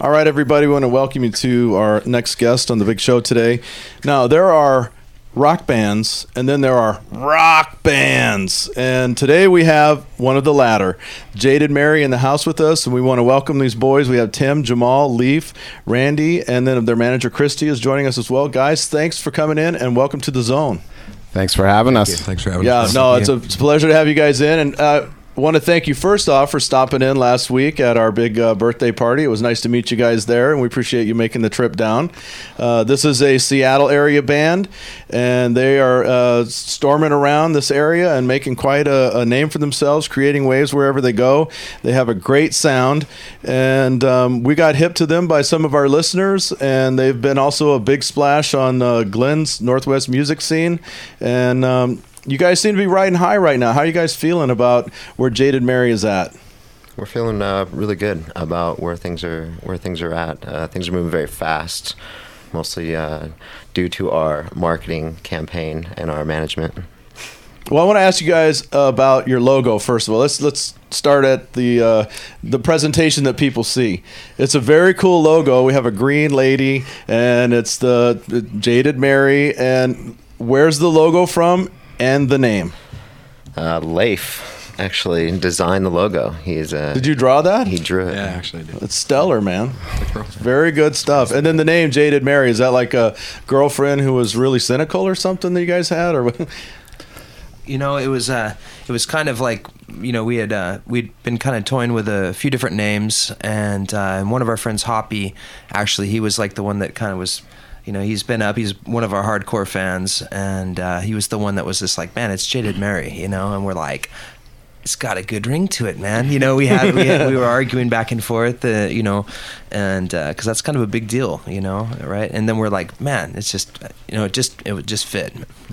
All right, everybody, we want to welcome you to our next guest on the big show today. Now, there are rock bands, and then there are rock bands. And today we have one of the latter. Jaded Mary in the house with us, and we want to welcome these boys. We have Tim, Jamal, Leaf, Randy, and then their manager, Christy, is joining us as well. Guys, thanks for coming in, and welcome to the zone. Thanks for having us. Thanks for having Yeah, us. no, it's a, it's a pleasure to have you guys in, and uh, want to thank you first off for stopping in last week at our big uh, birthday party. It was nice to meet you guys there, and we appreciate you making the trip down. Uh, this is a Seattle area band, and they are uh, storming around this area and making quite a, a name for themselves, creating waves wherever they go. They have a great sound, and um, we got hip to them by some of our listeners, and they've been also a big splash on uh, Glenn's Northwest music scene, and. Um, you guys seem to be riding high right now. How are you guys feeling about where Jaded Mary is at? We're feeling uh, really good about where things are where things are at. Uh, things are moving very fast, mostly uh, due to our marketing campaign and our management. Well, I want to ask you guys about your logo first of all. Let's let's start at the uh, the presentation that people see. It's a very cool logo. We have a green lady, and it's the, the Jaded Mary. And where's the logo from and the name? Uh, Leif actually designed the logo. He's uh, Did you draw that? He drew it. Yeah, actually, I did. It's stellar, man. It's very good stuff. And then the name Jaded Mary is that like a girlfriend who was really cynical or something that you guys had, or? You know, it was uh, it was kind of like you know we had uh, we'd been kind of toying with a few different names, and uh, and one of our friends Hoppy, actually he was like the one that kind of was. You know, he's been up. He's one of our hardcore fans, and uh, he was the one that was just like, "Man, it's Jaded Mary," you know. And we're like, "It's got a good ring to it, man." You know, we had we, had, we were arguing back and forth, uh, you know, and because that's kind of a big deal, you know, right? And then we're like, "Man, it's just, you know, it just it would just fit.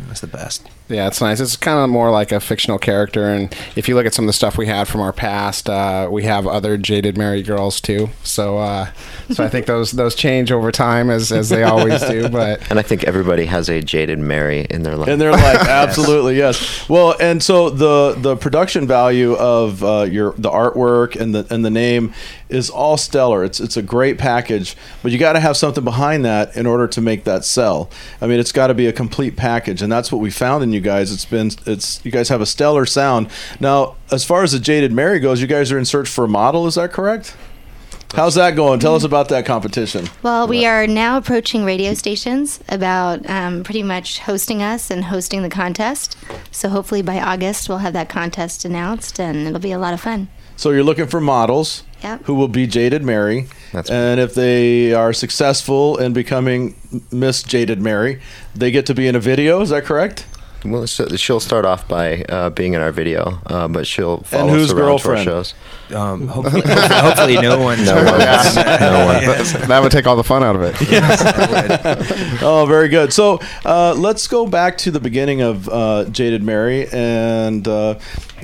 It's the best." Yeah, it's nice. It's kind of more like a fictional character, and if you look at some of the stuff we had from our past, uh, we have other jaded Mary girls too. So, uh, so I think those those change over time as as they always do. But And I think everybody has a Jaded Mary in their life. in their life absolutely yes well and so the the production value of uh, your the artwork and the and the name is all stellar. It's it's a great package, but you got to have something behind that in order to make that sell. I mean, it's got to be a complete package, and that's what we found in you guys. It's been it's you guys have a stellar sound. Now, as far as the Jaded Mary goes, you guys are in search for a model. Is that correct? How's that going? Tell us about that competition. Well, we are now approaching radio stations about um, pretty much hosting us and hosting the contest. So hopefully by August we'll have that contest announced, and it'll be a lot of fun. So you're looking for models Yep. who will be Jaded Mary. That's and if they are successful in becoming Miss Jaded Mary, they get to be in a video. Is that correct? Well, so she'll start off by uh, being in our video, uh, but she'll follow who's us around to our shows. Um, hopefully, hopefully, hopefully no one. No one. no one. that would take all the fun out of it. oh, very good. So uh, let's go back to the beginning of uh, Jaded Mary. And uh,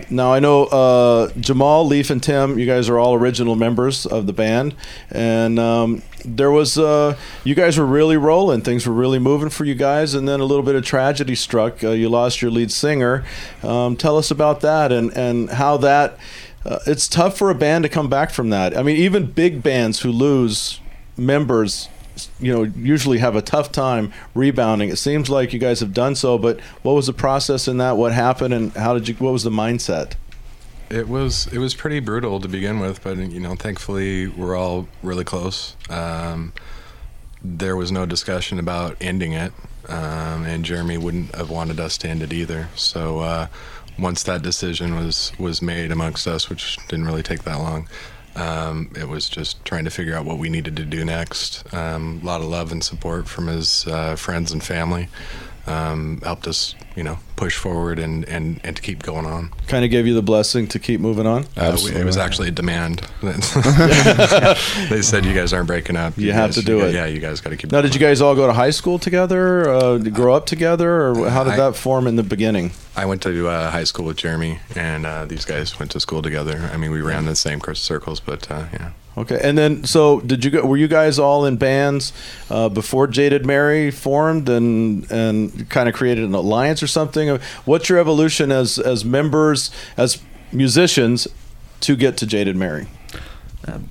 now I know uh, Jamal, Leaf, and Tim, you guys are all original members of the band. And um, there was, uh, you guys were really rolling. Things were really moving for you guys. And then a little bit of tragedy struck. Uh, you lost your lead singer. Um, tell us about that and, and how that. Uh, it's tough for a band to come back from that. I mean, even big bands who lose members you know usually have a tough time rebounding it seems like you guys have done so but what was the process in that what happened and how did you what was the mindset It was it was pretty brutal to begin with, but you know, thankfully we're all really close. Um, there was no discussion about ending it, um, and Jeremy wouldn't have wanted us to end it either. So uh, once that decision was was made amongst us, which didn't really take that long, um, it was just trying to figure out what we needed to do next. Um, a lot of love and support from his uh, friends and family um, helped us, you know, push forward and, and, and to keep going on. kind of gave you the blessing to keep moving on Uh, we- it was actually a demand. they said you guys aren't breaking up. You have guys- to do you- it. Yeah, you guys got to keep. now did you guys all go to high school together uh, grow up together or how did I- that form in the beginning I went to uh, high school with Jeremy, and uh, these guys went to school together. I mean, we ran the same circles, but uh, yeah. Okay and then so did you go were you guys all in bands uh, before jaded mary formed and and kind of created an alliance or something what's your evolution as as members as musicians to get to jaded mary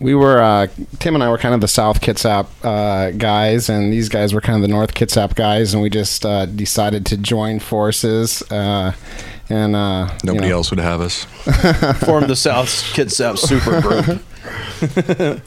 We were uh, Tim and I were kind of the South Kitsap uh, guys, and these guys were kind of the North Kitsap guys, and we just uh, decided to join forces. Uh, and uh, you Nobody know, else would have us. form the South Kitsap super group.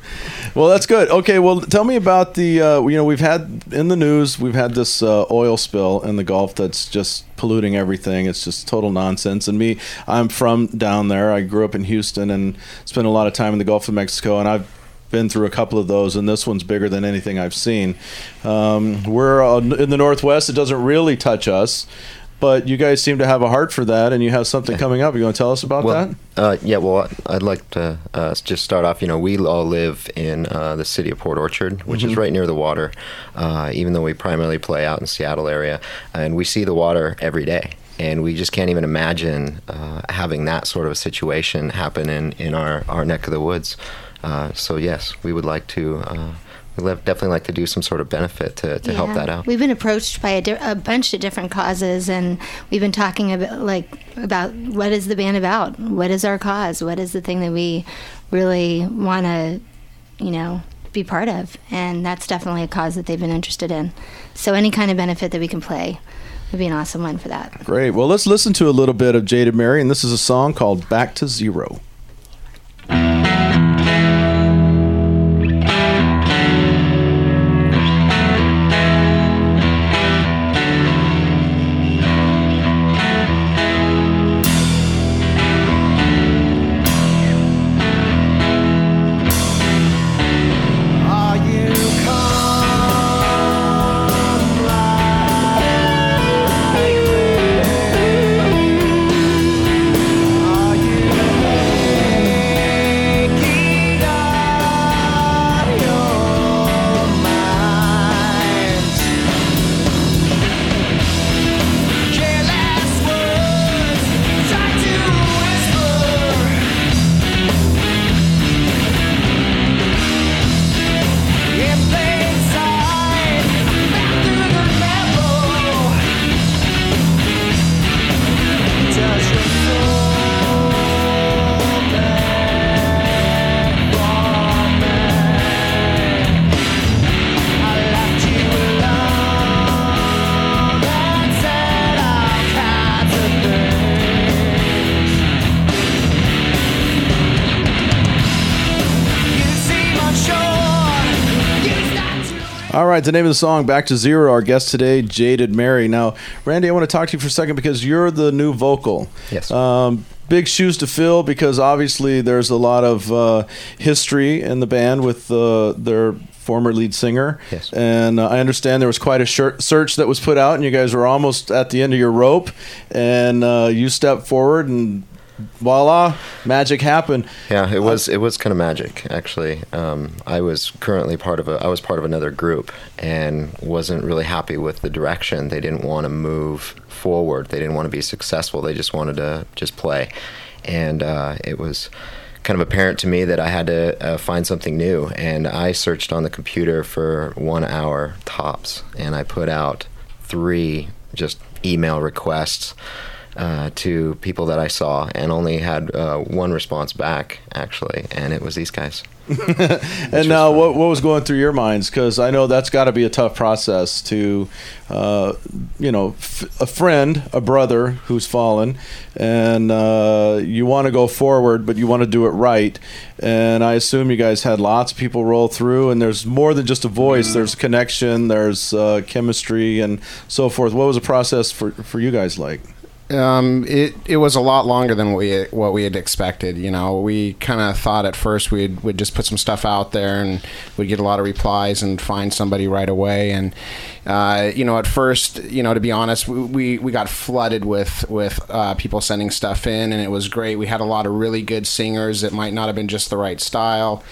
well, that's good. Okay, well, tell me about the. Uh, you know, we've had in the news, we've had this uh, oil spill in the Gulf that's just polluting everything. It's just total nonsense. And me, I'm from down there. I grew up in Houston and spent a lot of time in the Gulf of Mexico, and I've been through a couple of those, and this one's bigger than anything I've seen. Um, we're uh, in the Northwest; it doesn't really touch us. But you guys seem to have a heart for that, and you have something coming up. You want to tell us about well, that? Uh, yeah, well, I'd like to uh, just start off. You know, we all live in uh, the city of Port Orchard, which is Mhm. right near the water, uh, even though we primarily play out in the Seattle area. And we see the water every day. And we just can't even imagine uh, having that sort of a situation happen in, in our, our neck of the woods. Uh, so, yes, we would like to. Uh, We'd definitely like to do some sort of benefit to, to help that out. We've been approached by a, di- a bunch of different causes, and we've been talking about like about what is the band about? What is our cause? What is the thing that we really want to, you know, be part of? And that's definitely a cause that they've been interested in. So any kind of benefit that we can play would be an awesome one for that. Great. Well, let's listen to a little bit of Jaded Mary, and this is a song called Back to Zero. Right, the name of the song, Back to Zero. Our guest today, Jaded Mary. Now, Randy, I want to talk to you for a second because you're the new vocal. Yes. Um, big shoes to fill because obviously there's a lot of uh, history in the band with uh, their former lead singer. Yes. And uh, I understand there was quite a shir- search that was put out, and you guys were almost at the end of your rope, and uh, you stepped forward and. Voila! Magic happened. Yeah, it was it was kind of magic actually. Um, I was currently part of a I was part of another group and wasn't really happy with the direction. They didn't want to move forward. They didn't want to be successful. They just wanted to just play, and uh, it was kind of apparent to me that I had to uh, find something new. And I searched on the computer for one hour tops, and I put out three just email requests uh, to people that I saw, and only had uh, one response back actually, and it was these guys. and now, what, what was going through your minds? Because I know that's got to be a tough process to, uh, you know, f- a friend, a brother who's fallen, and uh, you want to go forward, but you want to do it right. And I assume you guys had lots of people roll through, and there's more than just a voice. There's connection, there's uh, chemistry, and so forth. What was the process for for you guys like? Um, it it was a lot longer than what we what we had expected. You know, we kind of thought at first we'd would just put some stuff out there and we'd get a lot of replies and find somebody right away. And uh, you know, at first, you know, to be honest, we we, got flooded with with uh, people sending stuff in, and it was great. We had a lot of really good singers that might not have been just the right style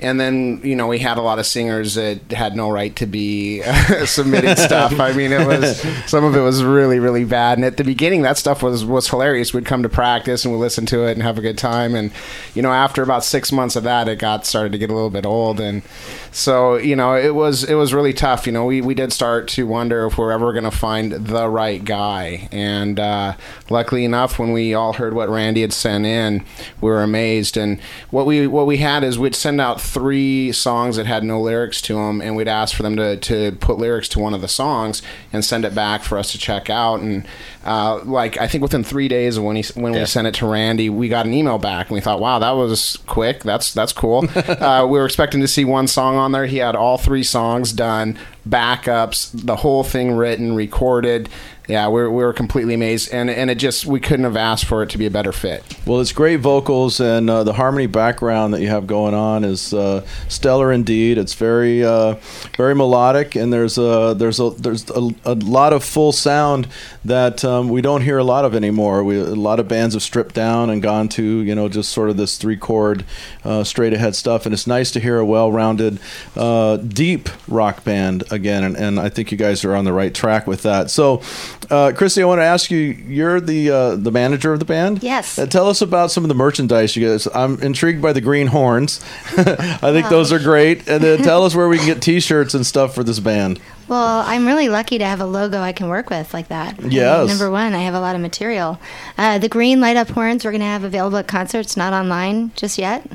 and then you know we had a lot of singers that had no right to be submitting stuff. I mean, it was some of it was really really bad. And at the beginning, that stuff was was hilarious. We'd come to practice and we'd listen to it and have a good time. And you know, after about six months of that, it got started to get a little bit old. And so you know, it was it was really tough. You know, we we did start to wonder if we're ever going to find the right guy. And uh, luckily enough, when we all heard what Randy had sent in, we were amazed. And what we what we had is we'd send out three songs that had no lyrics to them, and we'd ask for them to, to put lyrics to one of the songs and send it back for us to check out. And uh, like I think within three days of when he when we sent it to Randy, we got an email back, and we thought, wow, that was quick. That's that's cool. uh, we were expecting to see one song on there. He had all three songs done, backups, the whole thing written, recorded. Yeah, we were, we were completely amazed, and and it just we couldn't have asked for it to be a better fit. Well, it's great vocals, and uh, the harmony background that you have going on is uh, stellar indeed. It's very, uh, very melodic, and there's a there's a there's a, a lot of full sound that um, we don't hear a lot of anymore. We, a lot of bands have stripped down and gone to you know just sort of this three chord, uh, straight ahead stuff, and it's nice to hear a well-rounded, uh, deep rock band again, and, and I think you guys are on the right track with that. So. Uh, Christy, I want to ask you. You're the uh, the manager of the band. Yes. Uh, tell us about some of the merchandise you guys. I'm intrigued by the green horns. I think Wow. those are great. And then tell us where we can get T-shirts and stuff for this band. Well, I'm really lucky to have a logo I can work with like that. I mean, Yes. number one, I have a lot of material. Uh, the green light up horns we're going to have available at concerts, not online just yet.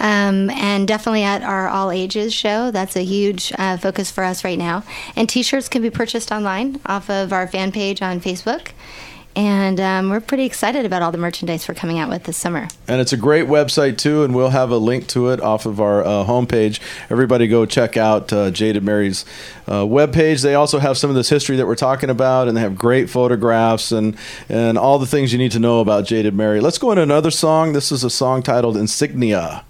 Um, and definitely at our all ages show. That's a huge uh, focus for us right now. And t shirts can be purchased online off of our fan page on Facebook. And um, we're pretty excited about all the merchandise we're coming out with this summer. And it's a great website too, and we'll have a link to it off of our uh, homepage. Everybody go check out uh, Jaded Mary's uh, webpage. They also have some of this history that we're talking about, and they have great photographs and and all the things you need to know about Jaded Mary. Let's go into another song. This is a song titled Insignia.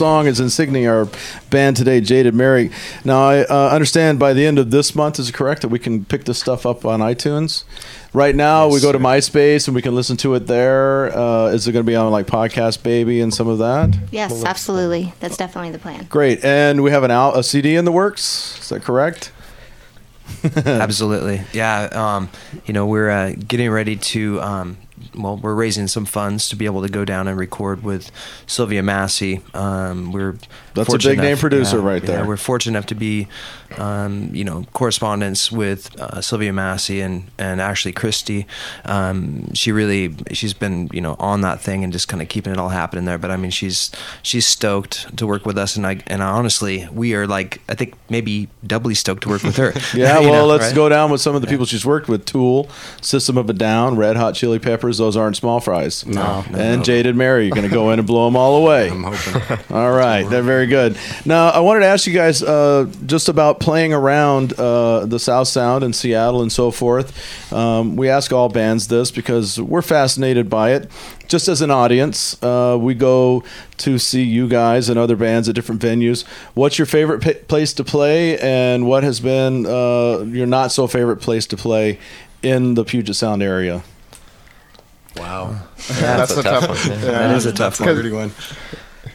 Song is Insignia, our band today, Jaded Mary. Now, I uh, understand by the end of this month, is it correct that we can pick this stuff up on iTunes? Right now, we go to MySpace and we can listen to it there. Uh, is it going to be on like Podcast Baby and some of that? Yes, absolutely. That's definitely the plan. Great. And we have an out, a CD in the works. Is that correct? Absolutely. Yeah. Um, you know, we're uh, getting ready to. Um, well, we're raising some funds to be able to go down and record with Sylvia Massy. Um, we're That's a fortunate big name producer yeah, right yeah, there. we're fortunate enough to be, um, you know, correspondents with uh, Sylvia Massy and and Ashley Christie. Um, she really, she's been, you know, on that thing and just kind of keeping it all happening there. But I mean, she's she's stoked to work with us, and I and I honestly, we are like, I think maybe doubly stoked to work with her. Yeah, well, know, let's right? go down with some of the people she's worked with: Tool, System of a Down, Red Hot Chili Peppers. Those aren't small fries. No. and Jaded Mary. You're going to go in and blow them all away. I'm hoping. All right, they're very good. Now, I wanted to ask you guys uh, just about playing around uh, the South Sound in Seattle and so forth. Um, we ask all bands this because we're fascinated by it. Just as an audience, uh, we go to see you guys and other bands at different venues. What's your favorite pa- place to play, and what has been uh, your not so favorite place to play in the Puget Sound area? Wow. That's a tough one. That is a tough one.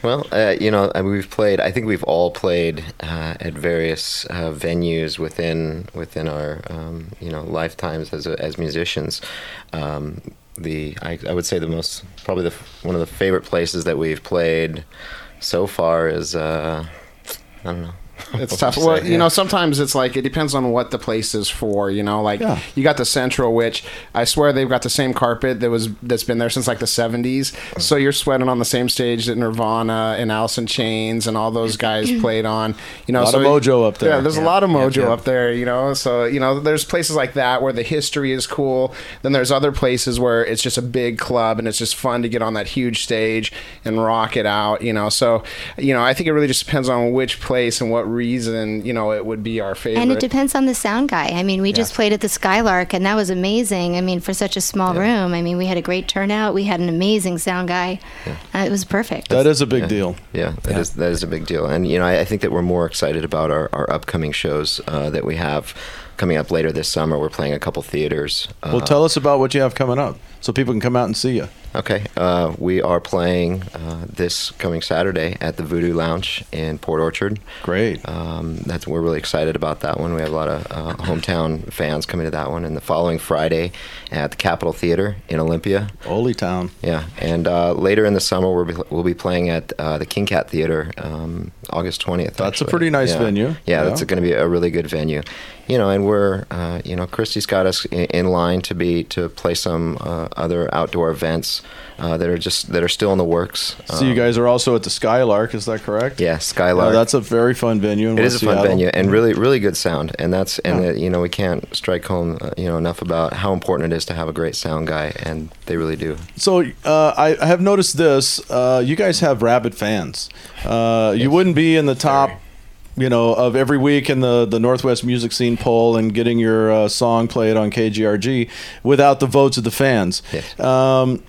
Well, uh, you know, we've played. I think we've all played uh, at various uh, venues within within our um, you know lifetimes as as musicians. Um, the I, I would say the most probably the one of the favorite places that we've played so far is uh, I don't know. It's tough. Well, you yeah. know, sometimes it's like it depends on what the place is for. You know, like Yeah. you got the Central, which I swear they've got the same carpet that was that's been there since like the '70s. So you're sweating on the same stage that Nirvana and Alice in Chains and all those guys played on. You know, a Lot so of mojo up there. Yeah, there's a lot of mojo yep. up there. You know, so you know, there's places like that where the history is cool. Then there's other places where it's just a big club and it's just fun to get on that huge stage and rock it out. You know, so you know, I think it really just depends on which place and what reason you know it would be our favorite. And it depends on the sound guy. I mean, we just played at the Skylark, and that was amazing. I mean, for such a small room, I mean, we had a great turnout. We had an amazing sound guy. Uh, it was perfect. That is a big deal. Yeah, that is that is a big deal, and you know I, I think that we're more excited about our, our upcoming shows uh, that we have coming up later this summer. We're playing a couple theaters. Uh, Well, tell us about what you have coming up so people can come out and see you. Okay, uh, we are playing uh, this coming Saturday at the Voodoo Lounge in Port Orchard. Great. Um, that's we're really excited about that one. We have a lot of uh, hometown fans coming to that one, and the following Friday at the Capitol Theater in Olympia. Holy Town. Yeah, and uh, later in the summer we'll be, we'll be playing at uh, the King Cat Theater um, August twentieth. That's a pretty nice yeah. venue. Yeah, Yeah. that's going to be a really good venue. You know, and we're uh, you know Christy's got us in, in line to be to play some uh, other outdoor events uh, that are just that are still in the works. So you Um, guys are also at the Skylark, is that correct? yeah, Skylark. Uh, that's a very fun venue. It West is a fun venue and really, really good sound. And that's and Yeah. uh, you know we can't strike home uh, you know enough about how important it is to have a great sound guy, and they really do. So uh, I, I have noticed this. Uh, you guys have rabid fans. Uh, You wouldn't be in the top, you know, of every week in the the Northwest music scene poll and getting your uh, song played on KGRG without the votes of the fans. Yes. Um,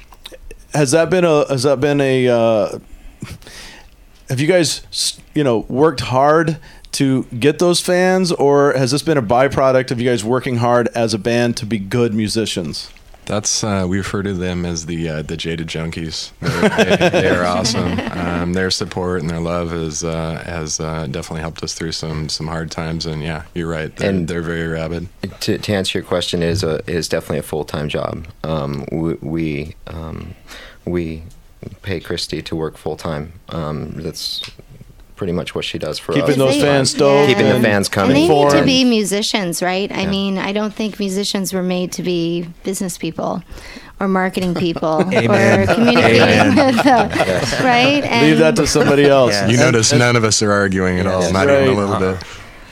has that been a has that been a uh, have you guys you know worked hard to get those fans or has this been a byproduct of you guys working hard as a band to be good musicians That's uh, we refer to them as the uh, the jaded junkies. They're, they, they're awesome. Um, their support and their love has uh, has uh, definitely helped us through some some hard times. And yeah, you're right. They're, And- they're very rabid. To, to answer your question, is a it is definitely a full time job. Um, we we, um, we pay Christy to work full time. Um, that's pretty much what she does for keeping us. those fans stoked Keeping the and- fans And coming. they need to be musicians, right? I mean, I don't think musicians were made to be business people or marketing people Amen. or communicating Amen. with, uh, right? And, leave that to somebody else Yeah. You notice and- none of us are arguing at all. Yes. Not Right. even a little bit.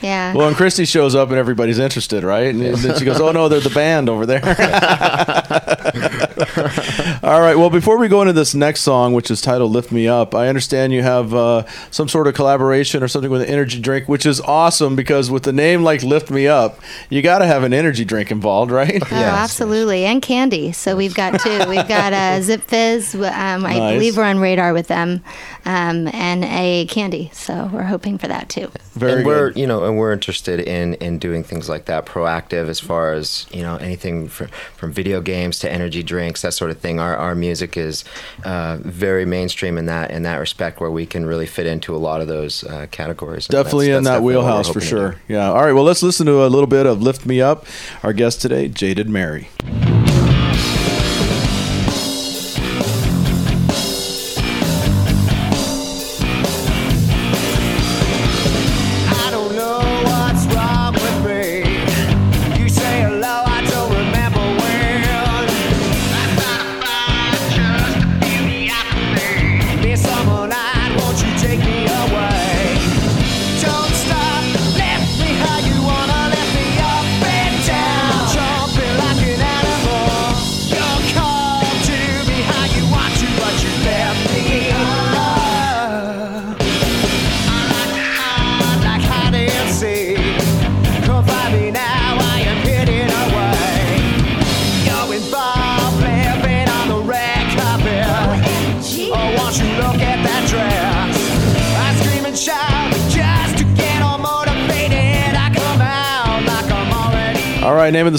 Yeah. Well, and Christy shows up and everybody's interested, right? And then she goes, "Oh no, they're the band over there." All right. Well, before we go into this next song, which is titled "Lift Me Up," I understand you have uh, some sort of collaboration or something with an energy drink, which is awesome because with a name like "Lift Me Up," you got to have an energy drink involved, right? Oh, absolutely, and candy. So we've got two. We've got uh, Zipfizz. Um, I Nice. believe we're on radar with them. Um, and a candy. So we're hoping for that too. and we're you know and we're interested in in doing things like that proactive as far as you know anything from, from video games to energy drinks that sort of thing our, our music is uh, very mainstream in that in that respect where we can really fit into a lot of those uh, categories Definitely that's- in that's that definitely wheelhouse for hoping to do. sure. Yeah. All right. Well, let's listen to a little bit of "Lift Me Up." Our guest today, Jaded Mary.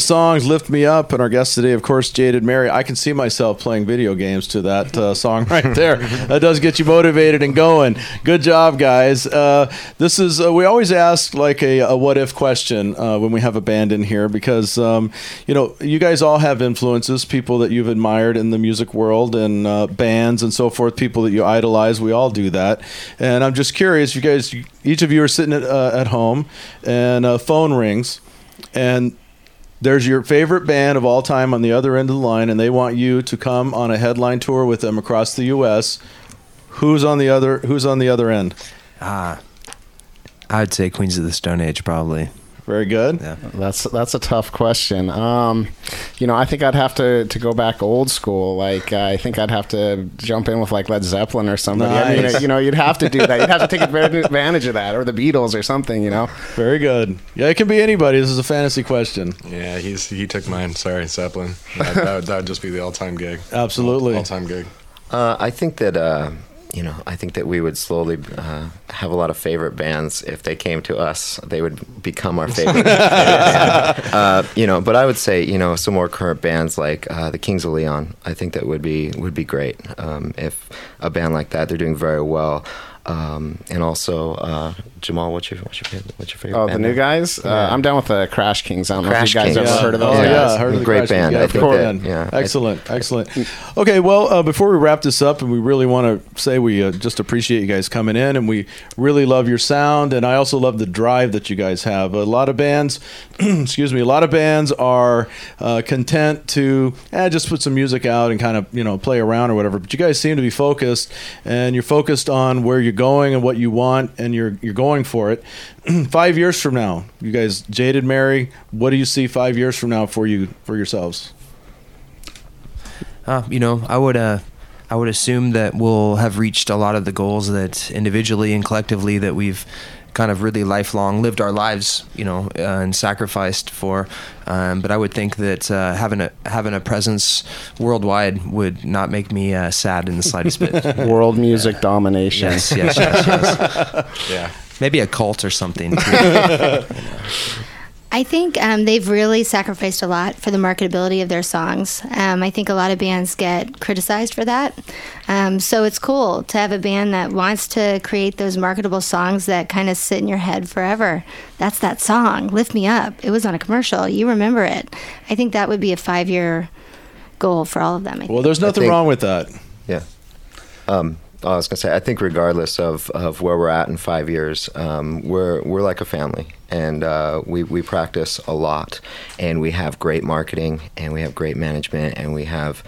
Songs "Lift Me Up," and our guest today, of course, Jaded Mary. I can see myself playing video games to that uh, song right there. that does get you motivated and going. Good job, guys. Uh, this is uh, we always ask like a, a what if question uh, when we have a band in here because um, you know you guys all have influences, people that you've admired in the music world and uh, bands and so forth, people that you idolize. We all do that, and I'm just curious. You guys, each of you are sitting at, uh, at home, and a phone rings, and there's your favorite band of all time on the other end of the line, and they want you to come on a headline tour with them across the U.S. Who's on the other? Who's on the other end? Ah, I'd say Queens of the Stone Age, probably. Very good. Yeah. That's that's a tough question. Um, you know, I think I'd have to, to go back old school. Like I think I'd have to jump in with like Led Zeppelin or somebody. I mean, you know, you'd have to do that. You'd have to take advantage advantage of that, or the Beatles or something. You know. Very good. Yeah, it can be anybody. This is a fantasy question. Yeah, he's he took mine. Sorry, Zeppelin. That, that, would, that would just be the all-time gig. Absolutely. all time gig. Uh, I think that uh, you know, I think that we would slowly uh, have a lot of favorite bands if they came to us. They would become our favorite. Uh, you know, but I would say you know some more current bands like uh, the Kings of Leon. I think that would be would be great um, if a band like that. They're doing very well. Um, and also uh, Jamal, what's your what's your favorite, what's your favorite? Oh, the new now? guys. Uh, Yeah. I'm down with the Crash Kings. I don't know Crash if you guys Kings. ever heard of Oh those yeah, guys. heard of the Great Crash band. Yeah, I of think course. that- yeah, I- excellent, excellent. Okay, well, uh, before we wrap this up, and we really want to say we uh, just appreciate you guys coming in, and we really love your sound, and I also love the drive that you guys have. A lot of bands, excuse me, a lot of bands are uh, content to eh, just put some music out and kind of you know play around or whatever. But you guys seem to be focused, and you're focused on where you're going and what you want, and you're you're going for it. five years from now, you guys, Jaded Mary, what do you see five years from now for you for yourselves? Uh, you know, I would uh, I would assume that we'll have reached a lot of the goals that individually and collectively that we've kind of really lifelong lived our lives, you know, uh, and sacrificed for. Um, but I would think that uh, having a having a presence worldwide would not make me uh, sad in the slightest bit. World music domination. Yes, yes, yes, yes. Yeah. Maybe a cult or something. too. I think um, they've really sacrificed a lot for the marketability of their songs. Um, I think a lot of bands get criticized for that. Um, so it's cool to have a band that wants to create those marketable songs that kind of sit in your head forever. That's that song, Lift Me Up. It was on a commercial. You remember it. I think that would be a five year goal for all of them. I Well, there's nothing think- wrong with that. Yeah. Um, I was gonna say, I think regardless of, of where we're at in five years, um, we're we're like a family, and uh, we we practice a lot, and we have great marketing, and we have great management, and we have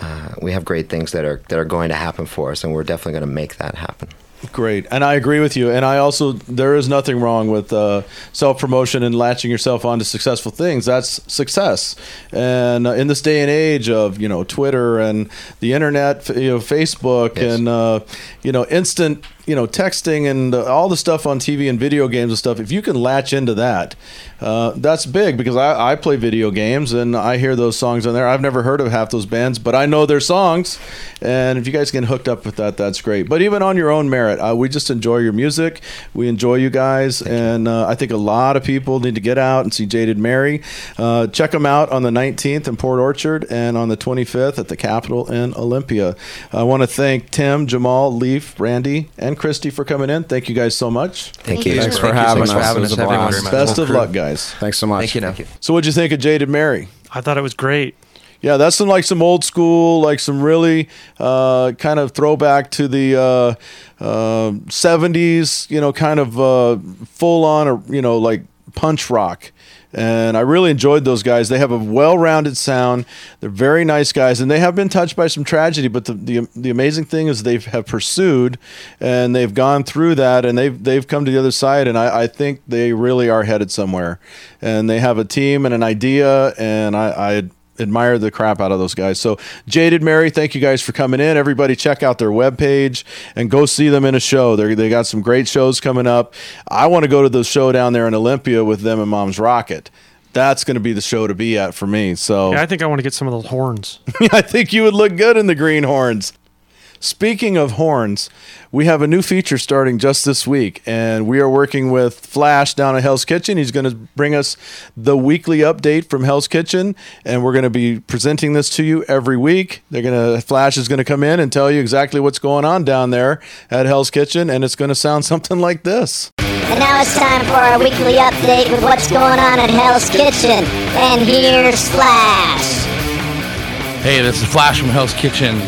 uh, we have great things that are that are going to happen for us, and we're definitely going to make that happen. Great, and I agree with you. And I also there is nothing wrong with uh, self promotion and latching yourself onto successful things. That's success. And uh, in this day and age of you know Twitter and the internet, you know Facebook Yes. and uh, you know instant you know, texting and uh, all the stuff on TV and video games and stuff, if you can latch into that, uh, that's big because I, I play video games and I hear those songs on there. I've never heard of half those bands, but I know their songs. And if you guys get hooked up with that, that's great. But even on your own merit, uh, we just enjoy your music. We enjoy you guys. and uh, I think a lot of people need to get out and see Jaded Mary. Uh, check them out on the 19th in Port Orchard and on the 25th at the Capitol in Olympia. I want to thank Tim, Jamal, Leaf, Randy, and Christy for coming in. Thank you guys so much. Thank you. Thanks for having us. It was a blast. Best of luck, guys. Thanks so much. Thank you. So, what'd you think of Jaded Mary? I thought it was great. Yeah, that's some like some old school, like some really uh, kind of throwback to the uh, uh, 70s, you know, kind of uh, full on, or you know, like punch rock. And I really enjoyed those guys. They have a well-rounded sound. They're very nice guys, and they have been touched by some tragedy. But the the, the amazing thing is they have pursued, and they've gone through that, and they've they've come to the other side. And I, I think they really are headed somewhere. And they have a team and an idea, and I, I admire the crap out of those guys. So, Jaded Mary, thank you guys for coming in. Everybody, check out their webpage and go see them in a show. They they got some great shows coming up. I want to go to the show down there in Olympia with them and Mom's Rocket. That's going to be the show to be at for me. So, Yeah, I think I want to get some of those horns. I think you would look good in the green horns. Speaking of horns, we have a new feature starting just this week, and we are working with Flash down at Hell's Kitchen. He's going to bring us the weekly update from Hell's Kitchen, and we're going to be presenting this to you every week. They're going to Flash is going to come in and tell you exactly what's going on down there at Hell's Kitchen, and it's going to sound something like this. And now it's time for our weekly update with what's going on at Hell's Kitchen. And here's Flash. Hey, this is Flash from Hell's Kitchen.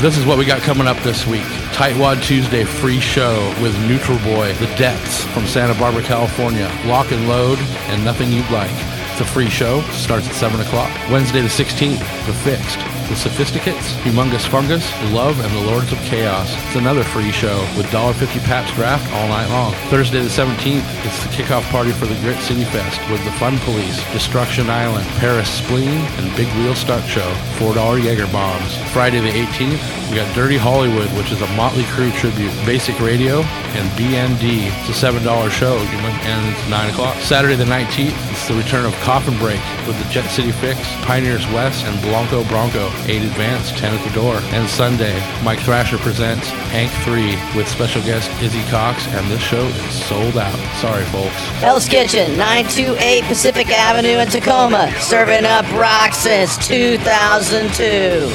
This is what we got coming up this week. Tightwad Tuesday free show with Neutral Boy, The Depths from Santa Barbara, California. Lock and load and nothing you'd like. It's a free show. Starts at 7 o'clock. Wednesday the 16th, The Fixed. The Sophisticates, Humongous Fungus, Love, and the Lords of Chaos. It's another free show with $1.50 Pabst Draft all night long. Thursday the 17th, it's the kickoff party for the Grit City Fest with the Fun Police, Destruction Island, Paris Spleen, and Big Wheel Stunt Show. $4 Jaeger bombs. Friday the 18th, we got Dirty Hollywood, which is a Motley Crue tribute. Basic Radio and BND. It's a $7 show, and it's 9 o'clock. Saturday the 19th, it's the return of Coffin Break with the Jet City Fix, Pioneers West, and Blanco Bronco. 8 advance, 10 at the door. And Sunday, Mike Thrasher presents Hank 3 with special guest Izzy Cox, and this show is sold out. Sorry, folks. Hell's Kitchen, 928 Pacific Avenue in Tacoma, serving up rock since 2002.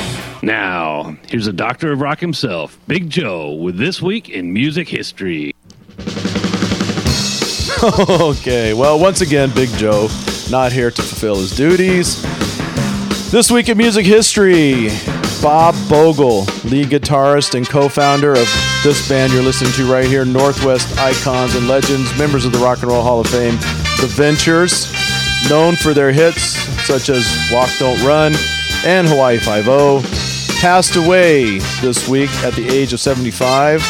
Now, here's a doctor of rock himself, Big Joe, with This Week in Music History. okay, well, once again, Big Joe not here to fulfill his duties. This week in music history, Bob Bogle, lead guitarist and co founder of this band you're listening to right here, Northwest Icons and Legends, members of the Rock and Roll Hall of Fame, The Ventures, known for their hits such as Walk Don't Run and Hawaii Five-O, passed away this week at the age of 75,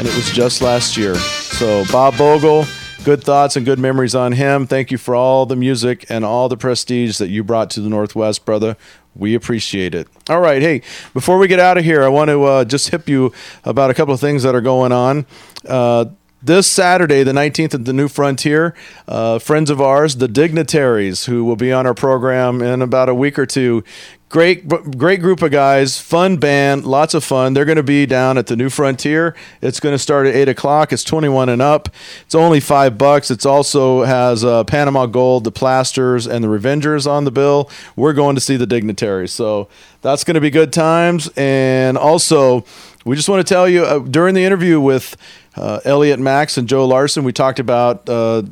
and it was just last year. So, Bob Bogle, good thoughts and good memories on him. Thank you for all the music and all the prestige that you brought to the Northwest, brother. We appreciate it. All right, hey, before we get out of here, I want to uh, just hip you about a couple of things that are going on. Uh, this Saturday, the 19th at the New Frontier, uh, friends of ours, the Dignitaries, who will be on our program in about a week or two. Great, great group of guys, fun band, lots of fun. They're going to be down at the New Frontier. It's going to start at eight o'clock. It's 21 and up. It's only five bucks. It's also has uh, Panama Gold, the Plasters, and the Revengers on the bill. We're going to see the Dignitaries, so that's going to be good times. And also, we just want to tell you uh, during the interview with uh, Elliot Maxx and Joe Larson, we talked about uh,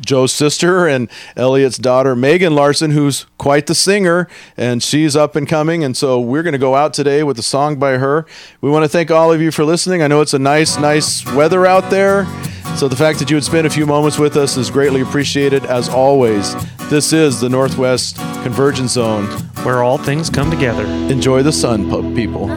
Joe's sister and Elliot's daughter, Megan Larson, who's quite the singer, and she's up and coming. And so we're going to go out today with a song by her. We want to thank all of you for listening. I know it's a nice, nice weather out there. So the fact that you would spend a few moments with us is greatly appreciated as always. This is the Northwest Convergence Zone, where all things come together. Enjoy the sun, people.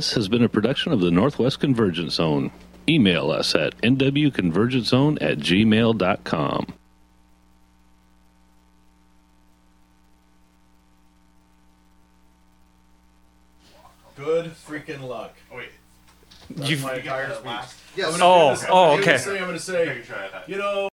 This has been a production of the Northwest Convergence Zone. Email us at nwconvergencezone at gmail.com. Good freaking luck. Oh, wait. That's You've, my entire last. Yes. I'm gonna Oh, oh, I'm gonna okay. say- I'm going to say, you know.